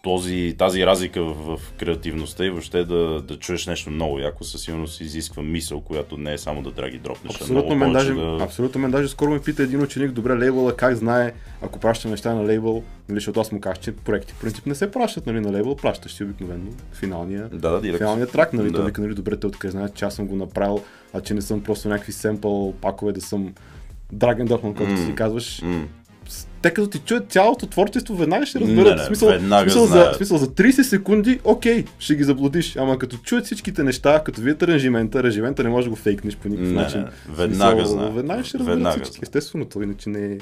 този, тази разлика в, в креативността и въобще да, да чуеш нещо много яко, със сигурност изисква мисъл, която не е само да драги дропнеш. Абсолютно мен, даже, да... абсолютно мен даже скоро ме пита един ученик, добре, лейбъла как знае, ако праща неща на лейбъл, нали, защото аз му казах, че проекти в принцип не се пращат нали, на лейбъл, пращаш си обикновено финалния, Да, да, финалния трак, нали, Да. той вика, нали, добре, те откъде знаят, че аз съм го направил, а че не съм просто някакви семпъл пакове, да съм драген дропнал, както М. си казваш. М. Те като ти чуят цялото творчество, веднага ще разберат. Не, не, смисъл, смисъл, за, знаят. смисъл, за 30 секунди, окей, ще ги заблудиш. Ама като чуят всичките неща, като видят аранжимента, аранжимента не може да го фейкнеш по никакъв Не, начин. не, веднага Смисъл, знаят. Веднага ще разберат Веднага всички. знаят. Естествено, то иначе не е...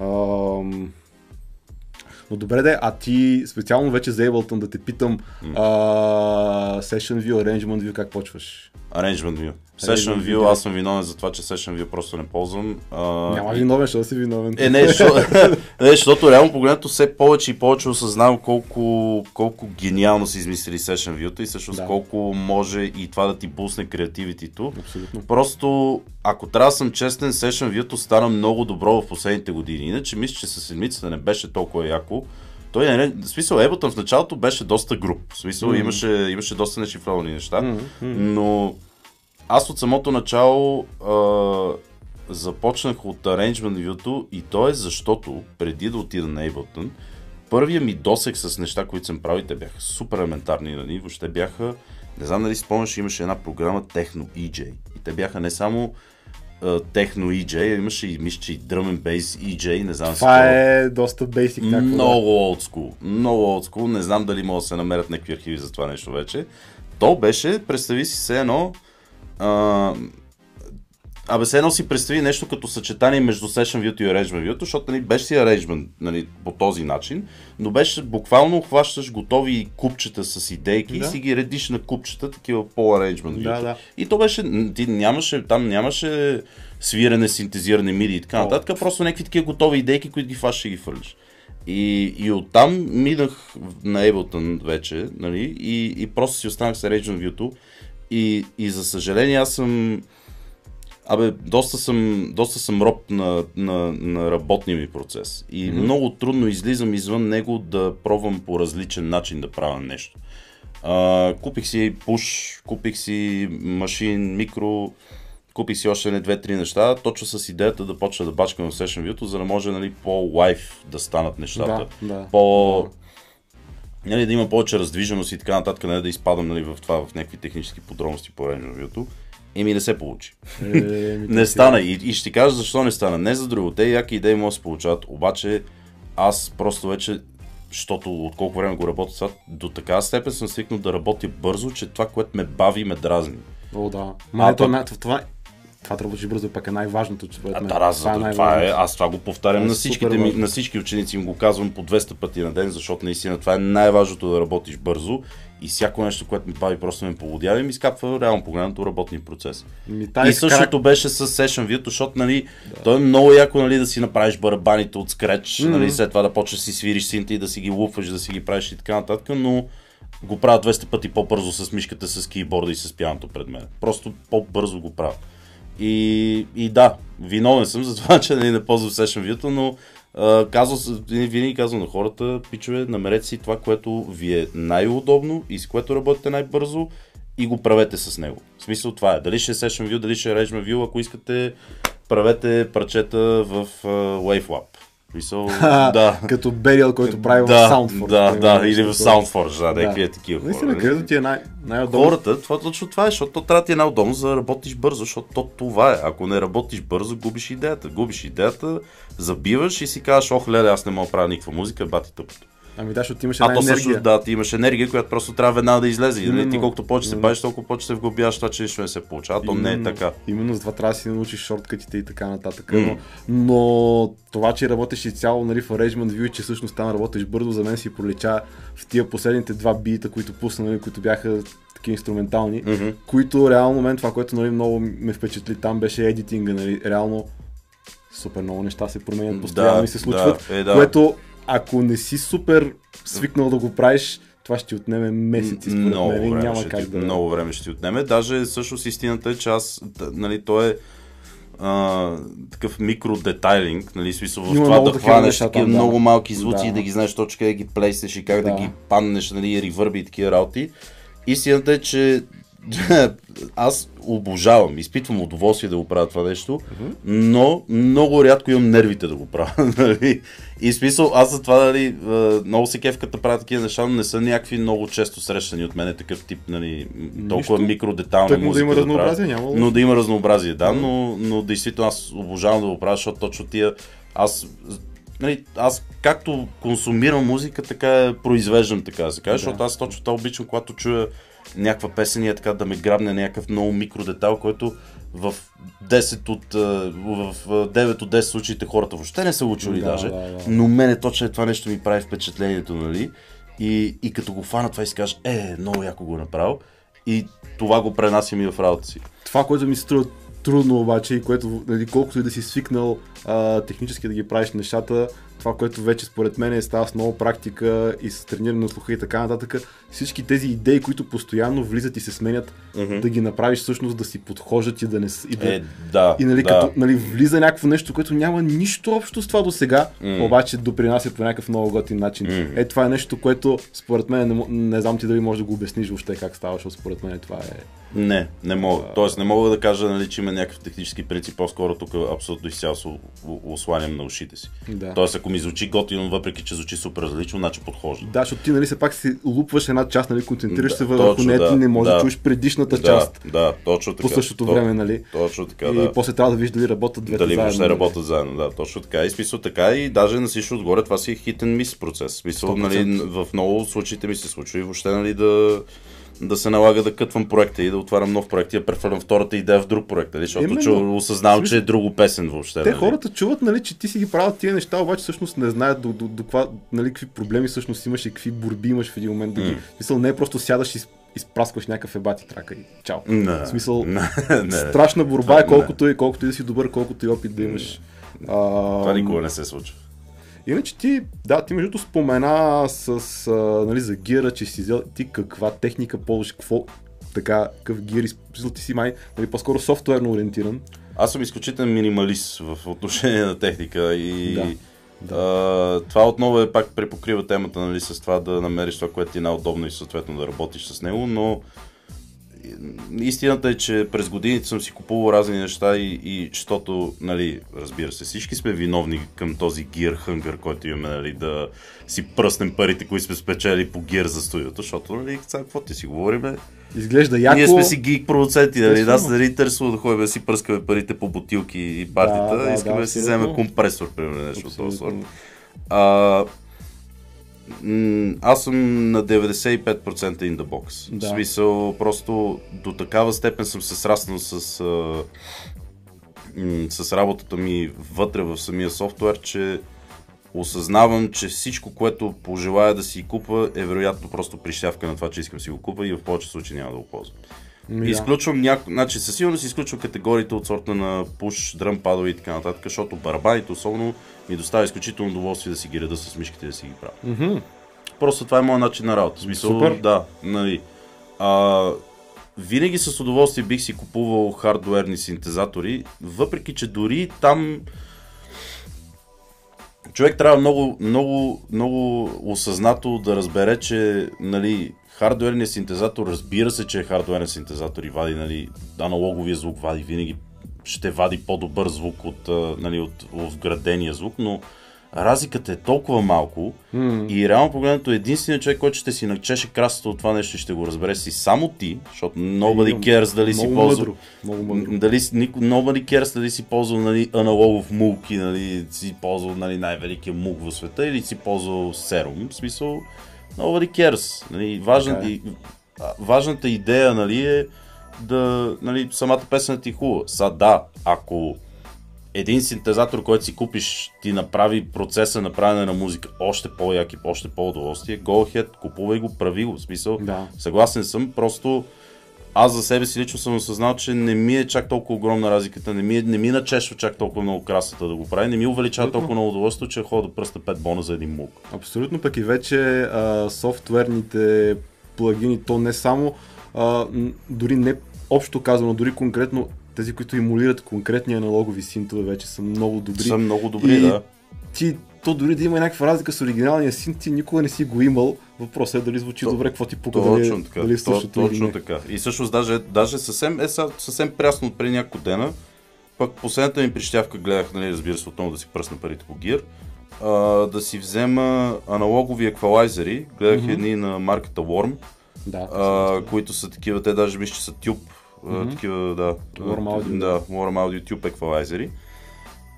Ам... Но добре де, а ти специално вече за Ableton да те питам а, Session View, Arrangement View, как почваш? Arrangement View. Session View. Аз съм виновен за това, че Session View просто не ползвам. А, Няма виновен, защото си виновен. Е, не, защото, не, защото реално погледнато все повече и повече осъзнавам колко, колко гениално са измислили Session View и всъщност Да. колко може и това да ти пусне креативитито. Абсолютно. Просто, ако трябва да съм честен, Session View стана много добро в последните години. Иначе мисля, че със седмицата не беше толкова яко. Той не, в смисъл, Ableton в началото беше доста груп. В смисъл, Мгм. имаше, имаше доста нешифровани неща. Мгм. Но аз от самото начало а, започнах от Arrangement View и то е защото преди да отида на Ableton, първия ми досек с неща, които съм правил, те бяха супер елементарни, нали? въобще бяха, не знам дали спомняш, имаше една програма Techno EJ и те бяха не само Techno EJ, имаше и мисля, че и Drum and Bass EJ, не знам си Това какво. е доста basic някакво. Много олдскул. Много олдскул. Не знам дали могат да се намерят някакви архиви за това нещо вече. То беше, представи си се едно... А, Абе, се едно си представи нещо като съчетание между Session View и Arrangement View, защото нали, беше си Arrangement нали, по този начин, но беше буквално хващаш готови купчета с идейки Да. и си ги редиш на купчета, такива по Arrangement View. Да, да. И то беше, ти нямаше, там нямаше свирене, синтезиране, миди и така О. нататък, просто някакви такива готови идейки, които ги фащаш и ги фърлиш. И, и оттам минах на Ableton вече, нали, и, и просто си останах с Arrangement View И, и за съжаление аз съм... Абе, доста съм, доста съм роб на, на, на работния ми процес. И mm-hmm. много трудно излизам извън него да пробвам по различен начин да правя нещо. А, купих си пуш, купих си машин, микро, купих си още не две-три неща, точно с идеята да почна да бачкам в Session View, за да може нали, по-лайф да станат нещата. Да, да. По... Нали, да има повече раздвиженост и така нататък, не да изпадам нали, в това, в някакви технически подробности по Range Еми не се получи. Е, не стана. И, и ще ти кажа защо не стана. Не за друго. Те яки идеи могат да се получават, обаче аз просто вече защото от колко време го работя това, до така степен съм свикнал да работя бързо, че това, което ме бави, ме дразни. О, да. Ма, а, това, това, това да работиш бързо пак е най-важното, че а, да, аз, това, е това е, аз това го повтарям на, всичките ми, на всички ученици, им го казвам по 200 пъти на ден, защото наистина това е най-важното да работиш бързо и всяко нещо, което ми бави, просто ме поводява и ми скапва реално погледнато работния процес. Ми, и същото крак... беше с Session View, защото нали, да. то е много яко нали, да си направиш барабаните от скреч, mm-hmm. нали, след това да почнеш да си свириш синта и да си ги лупваш, да си ги правиш и така нататък, но го правя 200 пъти по-бързо с мишката, с кейборда и с пианото пред мен. Просто по-бързо го правя. И, и да, виновен съм за това, че нали, не ползвам Session View, но казвам, винаги казвам на хората, пичове, намерете си това, което ви е най-удобно и с което работите най-бързо и го правете с него. В смисъл това е. Дали ще е Session View, дали ще е Regime View, ако искате, правете парчета в uh, WaveLab. Мисъл, да. Като Бериал, който прави да, в Soundforge. Да, да, или в Soundforge, да, да. някакви е такива Наистина, хора. където ти е най- най-удобно. Хората, това точно това е, защото трябва да ти е най-удобно, за да работиш бързо, защото то това е. Ако не работиш бързо, губиш идеята. Губиш идеята, забиваш и си казваш, ох, леле, аз не мога да правя никаква музика, бати тъпото. Ами да, защото имаш една а то енергия. също, да, ти имаш енергия, която просто трябва веднага да излезе. Именно. Ти колкото повече се бавиш, толкова повече се вглобяваш това, че нищо не се получава. То не е така. Именно за това трябва да си научиш шорткатите и така нататък. Mm. Но, но, това, че работиш и цяло нали, в Arrangement View, че всъщност там работиш бързо, за мен си пролича в тия последните два бита, които пусна, нали, които бяха такива инструментални, mm-hmm. които реално момент, това, което нали, много ме впечатли там беше едитинга, нали, реално супер много неща се променят постоянно да, и се случват, да, е, да. което ако не си супер свикнал да го правиш, това ще ти отнеме месеци. Много мен, време няма ще как ти, да... Много време ще ти отнеме. Даже всъщност истината е, че аз, нали, то е а, такъв микродетайлинг, нали, смисъл в Има това да хванеш такива да. много малки звуци Да. и да ги знаеш точно къде ги плеснеш и как да, Да. ги паннеш, нали, ревърби и такива работи. Истината е, че аз обожавам, изпитвам удоволствие да го правя това нещо, но много рядко имам нервите да го правя. нали. И смисъл, аз за това нали, много се кефката да правя такива неща, но не са някакви много често срещани от мен такъв тип, нали, толкова Нищо. микродетална да музика има правя. разнообразие, няма лошо. Но да има разнообразие, да, но, но действително аз обожавам да го правя, защото точно тия, аз, нали, аз както консумирам музика, така я произвеждам, така да се каже, Да. защото аз точно това обичам, когато чуя някаква песен и е така да ме грабне някакъв много микродетал, който в 10 от, а, в а, 9 от 10 случаите хората въобще не са учили Да, даже, да, да. но мене точно е това нещо ми прави впечатлението, нали? И, и като го фана това и си кажеш, е, много яко го направил. И това го пренасям и в работа си. Това, което ми се струва трудно обаче и което, нали, колкото и да си свикнал а, технически да ги правиш нещата, това, което вече според мен е става с много практика и с трениране на слуха и така нататък, всички тези идеи, които постоянно влизат и се сменят, Мгм. да ги направиш всъщност да си подхожат и да не... И, да, Е, да, и нали, да. като нали, влиза някакво нещо, което няма нищо общо с това до сега, М. обаче допринася по някакъв много готин начин. М. Е, това е нещо, което според мен не, не знам ти дали можеш да го обясниш въобще как става, защото според мен това е... Не, не мога. Тоест не мога да кажа, нали, че има някакъв технически принцип, по-скоро тук абсолютно изцяло осланям на ушите си. Да. Тоест ако ми звучи готино, въпреки че звучи супер различно, значи подхожда. Да, защото ти нали все пак си лупваш една част, нали, концентрираш Да, се върху нея, да, ти не можеш да, да. чуеш предишната да, част да, точно така. по същото То- време, нали? Точно така, и да. после трябва да видиш дали работят двете Дали заедно. нали? работят заедно, да, точно така. И смисъл така и даже на всичко отгоре това си е хит and miss процес. Смисъл, 100%. нали, в много случаите ми се случва и въобще нали, да, да се налага да кътвам проекта и да отварям нов проект и да прехвърлям втората идея в друг проект, нали? защото Именно. че осъзнавам, че е друго песен въобще. Те нали? хората чуват, нали, че ти си ги правят тия неща, обаче всъщност не знаят до, до, до каква, нали, какви проблеми всъщност имаш и какви борби имаш в един момент. Да ги... М. В смисъл, не е просто сядаш и изпраскваш някакъв ебати трака и чао. Не, В смисъл, не. Страшна борба е колкото и, колкото и да си добър, колкото и опит да имаш. А, Това никога не се случва. Иначе ти, да, ти между спомена с, а, нали, за гира, че си взел ти каква техника ползваш, какво, така, какъв гир, използвал ти си май, нали, по-скоро софтуерно ориентиран. Аз съм изключителен минималист в отношение на техника и Да. да. а, това отново е пак препокрива темата нали, с това да намериш това, което ти е най-удобно и съответно да работиш с него, но истината е, че през годините съм си купувал разни неща и, и защото, нали, разбира се, всички сме виновни към този гир хънгър, който имаме, нали, да си пръснем парите, които сме спечели по гир за студиото, защото, нали, сега какво ти си говориме? Изглежда яко. Ние сме си гик продуценти, нали? Нас не ни интересува да ходим да си пръскаме парите по бутилки и партита. Да, да, Искаме да, да, си вземем компресор, примерно, нещо от този сорт. Аз съм на 95% in the box. Да. В смисъл, просто до такава степен съм се сраснал с, а, с работата ми вътре в самия софтуер, че осъзнавам, че всичко, което пожелая да си купа, е вероятно просто прищявка на това, че искам си го купа и в повече случаи няма да го ползвам. Да. Изключвам някои, значи със сигурност изключвам категориите от сорта на пуш, дръм падове и така нататък, защото барабаните особено ми доставя изключително удоволствие да си ги реда с мишките и да си ги правя. Мгм. Просто това е моят начин на работа. Смисъл, Супер. Да, нали. А, винаги с удоволствие бих си купувал хардуерни синтезатори, въпреки че дори там човек трябва много, много, много осъзнато да разбере, че нали, хардуерният синтезатор, разбира се, че е хардуерен синтезатор и вади нали, аналоговия звук, вади винаги ще вади по-добър звук от, нали, от, от вградения звук, но разликата е толкова малко М. и реално погледнато единственият човек, който ще си начеше красата от това нещо ще го разбере си само ти, защото nobody cares дали си много ползва мъдро, много мъдро. М, Дали, nobody cares дали си ползвал нали, аналогов мук и нали, си ползвал нали, най-великия мук в света или си ползвал серум. В смисъл, nobody cares. Нали, важна, Така е. и, важната идея нали, е да нали, самата песен ти хубава. Са да, ако един синтезатор, който си купиш, ти направи процеса на правене на музика още по-як и още по-удоволствие, go ahead, купувай го, прави го. В смисъл, Да. съгласен съм, просто аз за себе си лично съм осъзнал, че не ми е чак толкова огромна разликата, не ми, е, не ми начешва чак толкова много красата да го прави, не ми увеличава толкова много удоволствие, че хода да пръста 5 бона за един мук. Абсолютно, пък и вече а, софтуерните плагини, то не само, а, дори не общо казано, дори конкретно тези, които емулират конкретни аналогови синтове, вече са много добри. Са много добри, И- да. Ти, то дори да има някаква разлика с оригиналния синт, ти никога не си го имал. Въпросът е дали звучи То- добре, какво ти пука, дали, Точно така. дали е То, или точно не. така. И всъщност даже, даже съвсем, е, съвсем прясно преди няколко дена, пък последната ми прищявка гледах, нали, разбира се, отново да си пръсна парите по гир, а, да си взема аналогови еквалайзери, гледах Мгм. едни на марката Worm, Да, а, които са такива, те даже мисля, че са тюб, а, такива, да. Warm Audio. Да, Warm Audio тюб еквалайзери.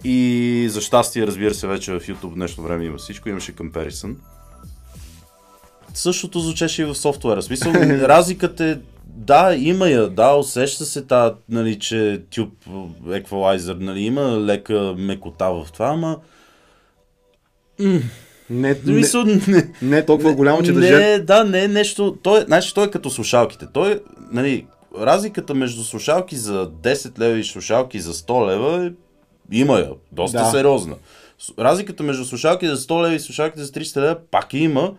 И за щастие, разбира се, вече в YouTube в днешно време има всичко, имаше comparison. Същото звучеше и в софтуера. Смисъл, разликата е, да, има я, да, усеща се та, нали, че тюб еквалайзер, нали, има лека мекота в това, ама Не, в не, не, не е толкова голямо, че да не, жертва. да, не е нещо. Той, е- значи, той е като слушалките. Той, е, нали, разликата между слушалки за 10 лева и слушалки за 100 лева е, има я. Доста Да. сериозна. Разликата между слушалки за 100 лева и слушалки за 300 лева пак има,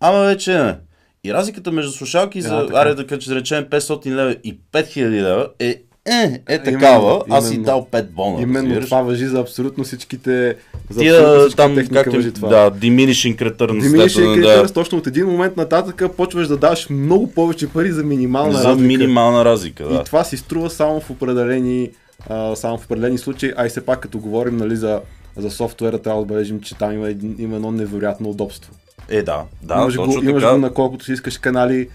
ама вече не. И разликата между слушалки за, така. аре да да речем 500 лева и 5000 лева е, е, е такава. Именно, Аз си дал 5 бона. Именно разбираш? това въжи за абсолютно всичките. За Тия абсолютно всички там, техника както въжи това. да, diminishing returns. Diminishing returns, точно от един момент нататък почваш да даваш много повече пари за минимална за разлика. минимална разлика, да. И това си струва само в определени, а, само в определени случаи, а и все пак като говорим нали, за, за софтуера, трябва да отбележим, че там има, един, има едно невероятно удобство. Е, да, да, имаш точно го, имаш така. го на колкото си искаш канали,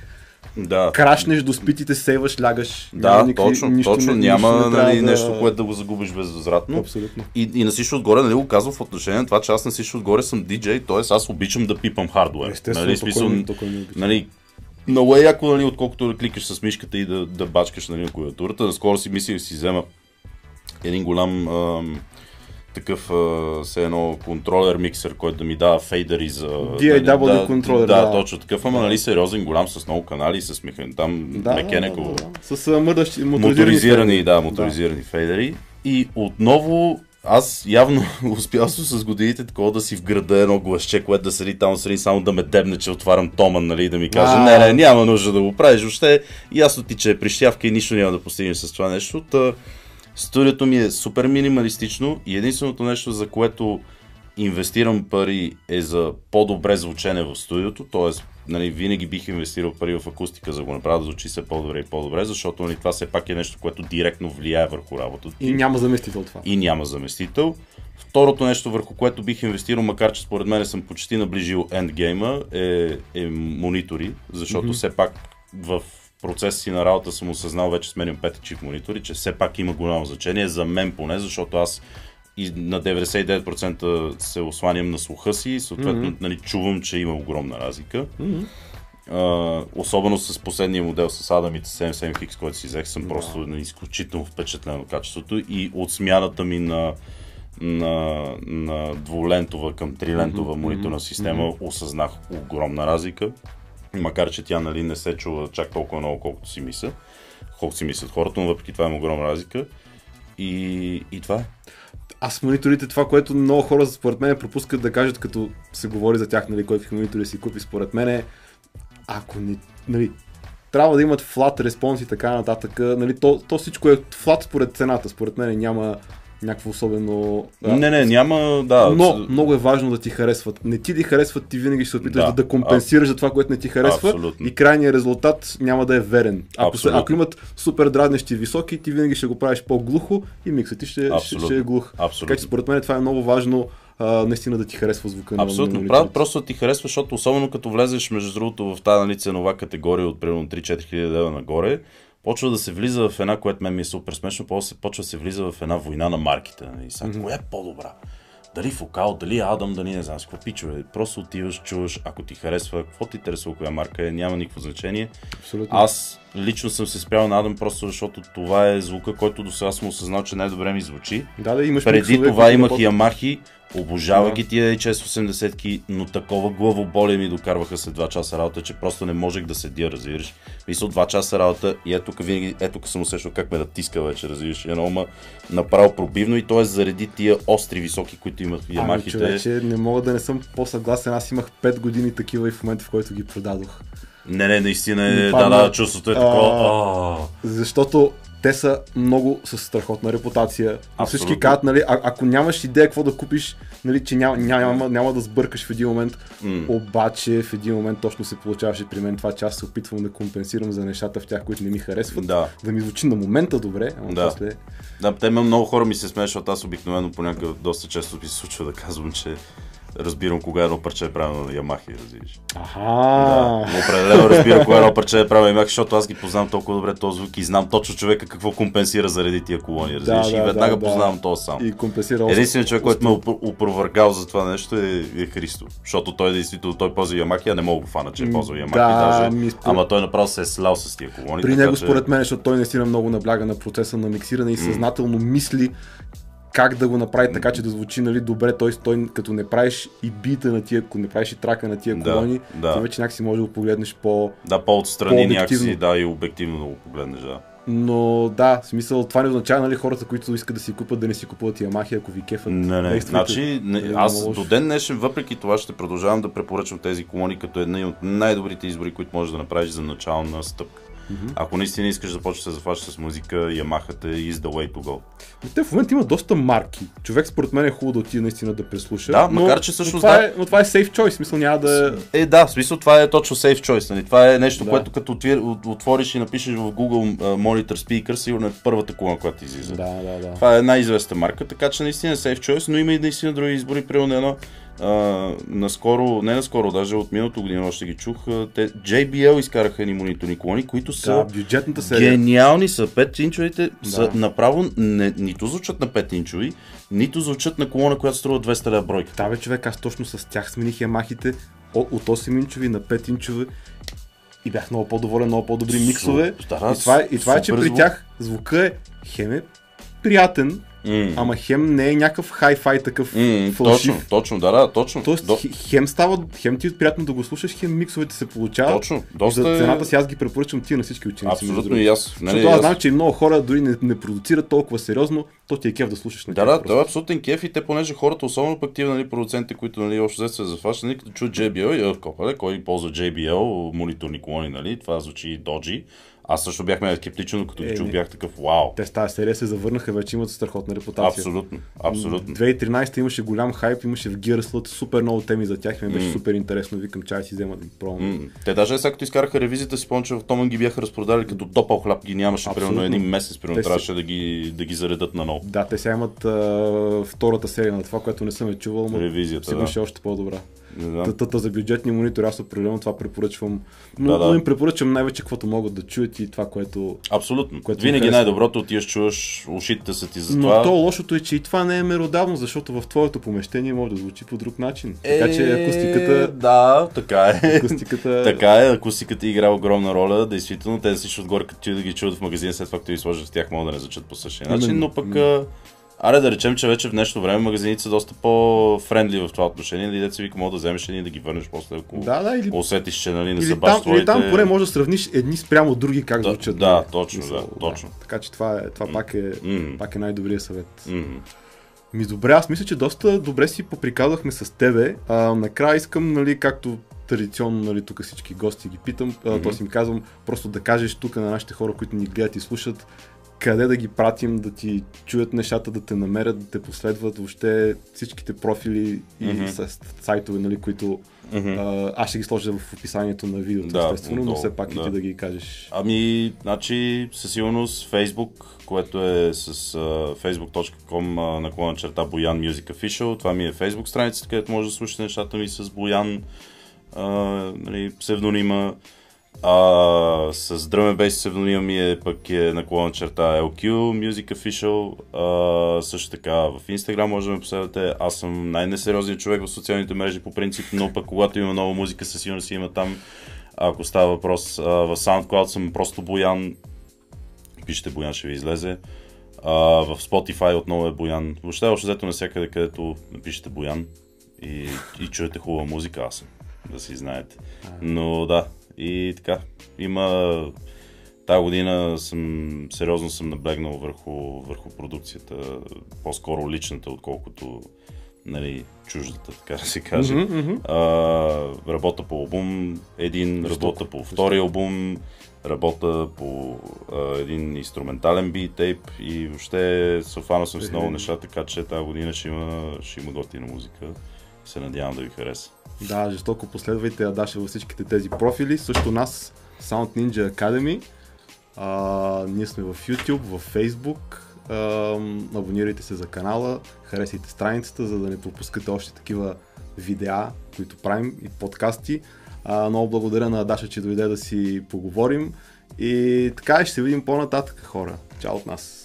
Да, крашнеш до спитите, сейваш, лягаш. да няма никакви- точно, нищо точно. не- Няма нищо не нали, да- нещо, което да го загубиш безвъзвратно. Абсолютно. И, и на всичко отгоре, нали, го казвам в отношение на това, че аз на всичко отгоре съм диджей, т.е. аз обичам да пипам хардуер. Естествено, нали, смисъл, нали, много е яко, нали, отколкото да кликаш с мишката и да, да бачкаш нали, на клавиатурата. Наскоро си мислих да си взема един голям ам, такъв а, все едно контролер миксер, който да ми дава фейдери за... DAW да, контролер, да, да. точно такъв, ама нали сериозен, голям, с много канали, с механ... там Да, да, мекенеко. да, да, да. С а, мъдащи, моторизирани. моторизирани, да, моторизирани фейдери. И отново аз явно успял съм с годините такова да си вграда едно гласче, което да седи там среди само да ме дебне, че отварям Томан, нали, да ми каже, А. не, не, няма нужда да го правиш, въобще ясно ти, че е прищявка и нищо няма да постигнеш с това нещо. Та, студиото ми е супер минималистично и единственото нещо, за което инвестирам пари е за по-добре звучене в студиото, т.е. Нали, винаги бих инвестирал пари в акустика, за да го направя да звучи все по-добре и по-добре, защото нали, това все пак е нещо, което директно влияе върху работата. И няма заместител това. и няма заместител. Второто нещо, върху което бих инвестирал, макар че според мен съм почти наближил ендгейма, е, е монитори, защото все пак в процеса си на работа съм осъзнал, вече сменям 5 чип монитори, че все пак има голямо значение, за мен поне, защото аз и на 99% се осланям на слуха си и съответно нали, чувам, че има огромна разлика. Uh, особено с последния модел с Адамите 77X, който си взех, съм просто нали, изключително впечатлен от качеството и от смяната ми на, на, на двулентова към трилентова мониторна система осъзнах огромна разлика. Макар, че тя нали, не се чува чак толкова много, колкото си мисля. Колкото си мислят хората, но въпреки това има огромна разлика. И, и това е. Аз мониторите, това, което много хора според мен пропускат да кажат, като се говори за тях, нали, кой какви монитори си купи, според мен е, ако ни, нали, трябва да имат flat response и така нататък, нали, то, то всичко е flat според цената, според мен няма някакво особено... а, Не, не, няма, да. Но много е важно да ти харесват. Не ти да харесват, ти винаги ще се опиташ Да, да, да компенсираш за това, което не ти харесва Абсолютно. и крайният резултат няма да е верен. Ако, се, Абсолютно. ако имат супер дразнещи високи, ти винаги ще го правиш по-глухо и миксът ти ще, ще, Абсолютно. ще е глух. Абсолютно. Така че според мен това е много важно а, наистина да ти харесва звука на- на Абсолютно. просто да ти харесва, защото особено като влезеш между другото в тази нали, ценова категория от примерно 3-4 хиляди нагоре, почва да се влиза в една, което мен ми е супер смешно, после почва да се влиза в една война на марките. Нали? Сега, mm-hmm. коя е по-добра? Дали Фокал, дали Адам, дали не знам какво пичове. Просто отиваш, чуваш, ако ти харесва, какво ти интересува коя марка е, няма никакво значение. Абсолютно. Аз лично съм се спрял на Адам, просто защото това е звука, който до сега съм осъзнал, че най-добре ми звучи. Да, да, имаш Преди миксове, това имах работят. Ямахи, обожавах Да. ги тия HS80, но такова главоболие ми докарваха след 2 часа работа, че просто не можех да седя, разбираш. Мисля, 2 часа работа и ето тук винаги, ето тук съм усещал как ме натиска вече, разбираш. Едно ма направо пробивно и то е заради тия остри високи, които имах в Ами, Ямахите. човече, не мога да не съм по-съгласен. Аз имах 5 години такива и в момента, в който ги продадох. Не, не, наистина е, да, да, чувството е такова. Защото те са много с страхотна репутация. Абсолютно. Всички казват, нали, а, ако нямаш идея какво да купиш, нали, че няма, няма, няма да сбъркаш в един момент. М. Обаче в един момент точно се получаваше при мен това, че аз се опитвам да компенсирам за нещата в тях, които не ми харесват. Да. Да ми звучи на момента добре, ама Да. после... Да, те много хора ми се смеят, защото аз обикновено понякога доста често ми се случва да казвам, че разбирам кога едно парче е правено на Ямахи, разбираш. Аха! Да, но определено разбирам кога едно парче е правено на Ямахи, защото аз ги познавам толкова добре този звук и знам точно човека какво компенсира заради тия колони, разбираш. да, и веднага да, да. познавам този сам. И компенсира Единственият човек, който ме опро- опровъргал за това нещо е, е Христо. Защото той действително той ползва Ямахи, а не мога го фана, че е ползва Ямахи да, даже. ми според- Ама той направо се е слял с тия колони. При него, че- според мен, защото той наистина много набляга на процеса на миксиране и съзнателно мисли как да го направи така, че да звучи нали, добре. Той, той като не правиш и бита на тия, ако не правиш и трака на тия Да, колони, да. ти вече някакси може да го погледнеш по... Да, по-отстрани някакси, да, и обективно да го погледнеш, да. Но да, в смисъл, това не означава нали, хората, които искат да си купат, да не си купуват Ямахи, ако ви кефат. Не, не. Значи, не, Нали, аз до ден днешен, въпреки това, ще продължавам да препоръчвам тези колони като една от най-добрите избори, които можеш да направиш за начална стъпка. Ако наистина искаш да почнеш да се зафащаш с музика, Yamaha is the way to go. Те в момента има доста марки. Човек според мен е хубаво да отиде наистина да преслуша. Да, но, макар че всъщност но това, да. е, но това е safe choice, смисъл няма да... Е, да, в смисъл това е точно safe choice. Нали? Това е нещо, Да. което като отвир, отвориш и напишеш в Google Monitor Speaker, сигурно е първата колона, която излиза. Да, да, да. Това е най-известна марка, така че наистина е safe choice, но има и наистина други избори. Примерно едно, а, наскоро, не наскоро, даже от миналото година още ги чух, те, JBL изкараха едни мониторни колони, които са Да, бюджетната серия. гениални са. 5 инчовите са Да. направо не, нито звучат на 5 инчови, нито звучат на колона, която струва 200 лева бройка. Да, бе, човек, аз точно с тях смених ямахите от 8 инчови на 5 инчови и бях много по-доволен, много по-добри Су- миксове. да, и това, е, и това е, че при звук. тях звука е хем е приятен, М. ама хем не е някакъв хай-фай такъв М, фалшив. точно, точно, да, да, точно. Тоест, До, хем става, хем ти е приятно да го слушаш, хем миксовете се получават. точно, доста за е... цената си аз ги препоръчвам тия на всички ученици. Абсолютно и аз. Нали, Защото аз знам, че и много хора дори не, не продуцират толкова сериозно, то ти е кеф да слушаш на Да, да, това е абсолютен кеф и те, понеже хората, особено пък тия нали, продуцентите, които нали, още се зафащат, нали, като чуят JBL и «Е, копале, кой ползва JBL, мониторни колони, нали, това звучи доджи. Аз също бях ме скептичен, но като Е, ги чух не. бях такъв вау. Те с тази серия се завърнаха, вече имат страхотна репутация. Абсолютно, абсолютно. 2013 имаше голям хайп, имаше в Gear Slot супер много теми за тях, ми беше супер интересно, викам чай си взема да пробвам. М, Те даже сега като изкараха ревизията си, помня, че в Томан ги бяха разпродали като топъл хляб ги нямаше примерно Абсолютно. един месец, примерно трябваше да ги, да ги заредат на ново. Да, те сега имат а, втората серия на това, което не съм е чувал, но Ревизията, да. е още по-добра. Тата за бюджетни монитори, аз определено това препоръчвам. Но, Да, да. но им препоръчвам най-вече каквото могат да чуят и това, което... Абсолютно. Което Винаги най-доброто отиваш, чуваш, ушите са ти за Но това. то лошото е, че и това не е меродавно, защото в твоето помещение може да звучи по друг начин. Така че Е, акустиката... Да, така е. Акустиката... Така е, акустиката играе огромна роля, действително. Те всички отгоре, като ти да ги чуят в магазина, след това като ги сложат в тях, могат да не звучат по същия начин, но пък... Аре да речем, че вече в днешно време магазините са доста по-френдли в това отношение. Или деца вика, мога да вземеш и да ги върнеш после, ако Да, да, или, усетиш, че нали, не са или, баш там, твоите... или там поне можеш да сравниш едни спрямо други как Да, звучат. да, нали? точно, Мисъл, да, точно. Така че това, е, това пак е, М, пак е най-добрият съвет. м. Ми добре, аз мисля, че доста добре си поприказвахме с тебе. А, накрая искам, нали, както традиционно, нали, тук всички гости ги питам, то си им казвам, просто да кажеш тук на нашите хора, които ни гледат и слушат, къде да ги пратим, да ти чуят нещата, да те намерят, да те последват, въобще всичките профили и с сайтове, нали, които Мгм. а, аз ще ги сложа в описанието на видеото, Да, естествено, но отдолу, все пак и да. ти да ги кажеш. Ами, значи, със сигурност Facebook, което е с uh, facebook.com наклона черта Боян Music Official. Това ми е Facebook страницата, където може да слушате нещата ми с Боян, uh, нали, псевдонима. А, с Drum and Bass псевдонима ми е пък е наклона черта LQ Music Official. А, също така в Instagram може да ме последвате. Аз съм най-несериозният човек в социалните мрежи по принцип, но пък когато има нова музика, със сигурност има там. Ако става въпрос а, в SoundCloud съм просто Боян. Пишете Боян, ще ви излезе. А, в Spotify отново е Боян. Въобще, общо взето навсякъде, където напишете Боян и, и чуете хубава музика, аз съм. Да си знаете. Но да, и така. Има... Тая година съм, сериозно съм наблегнал върху, върху продукцията, по-скоро личната, отколкото нали, чуждата, така да се каже. Мгм, мгм. А, работа по албум един, работа по втори албум, работа по а, един инструментален бит тейп и въобще се офанал съм с много неща, така че тази година ще има, ще има готина музика. Се надявам да ви хареса. Да, жестоко последвайте Адаша във всичките тези профили. Също нас, Sound Ninja Academy. А, ние сме в YouTube, в Facebook. А, абонирайте се за канала, харесайте страницата, за да не пропускате още такива видеа, които правим и подкасти. А, много благодаря на Адаша, че дойде да си поговорим. И така ще се видим по-нататък, хора. Чао от нас!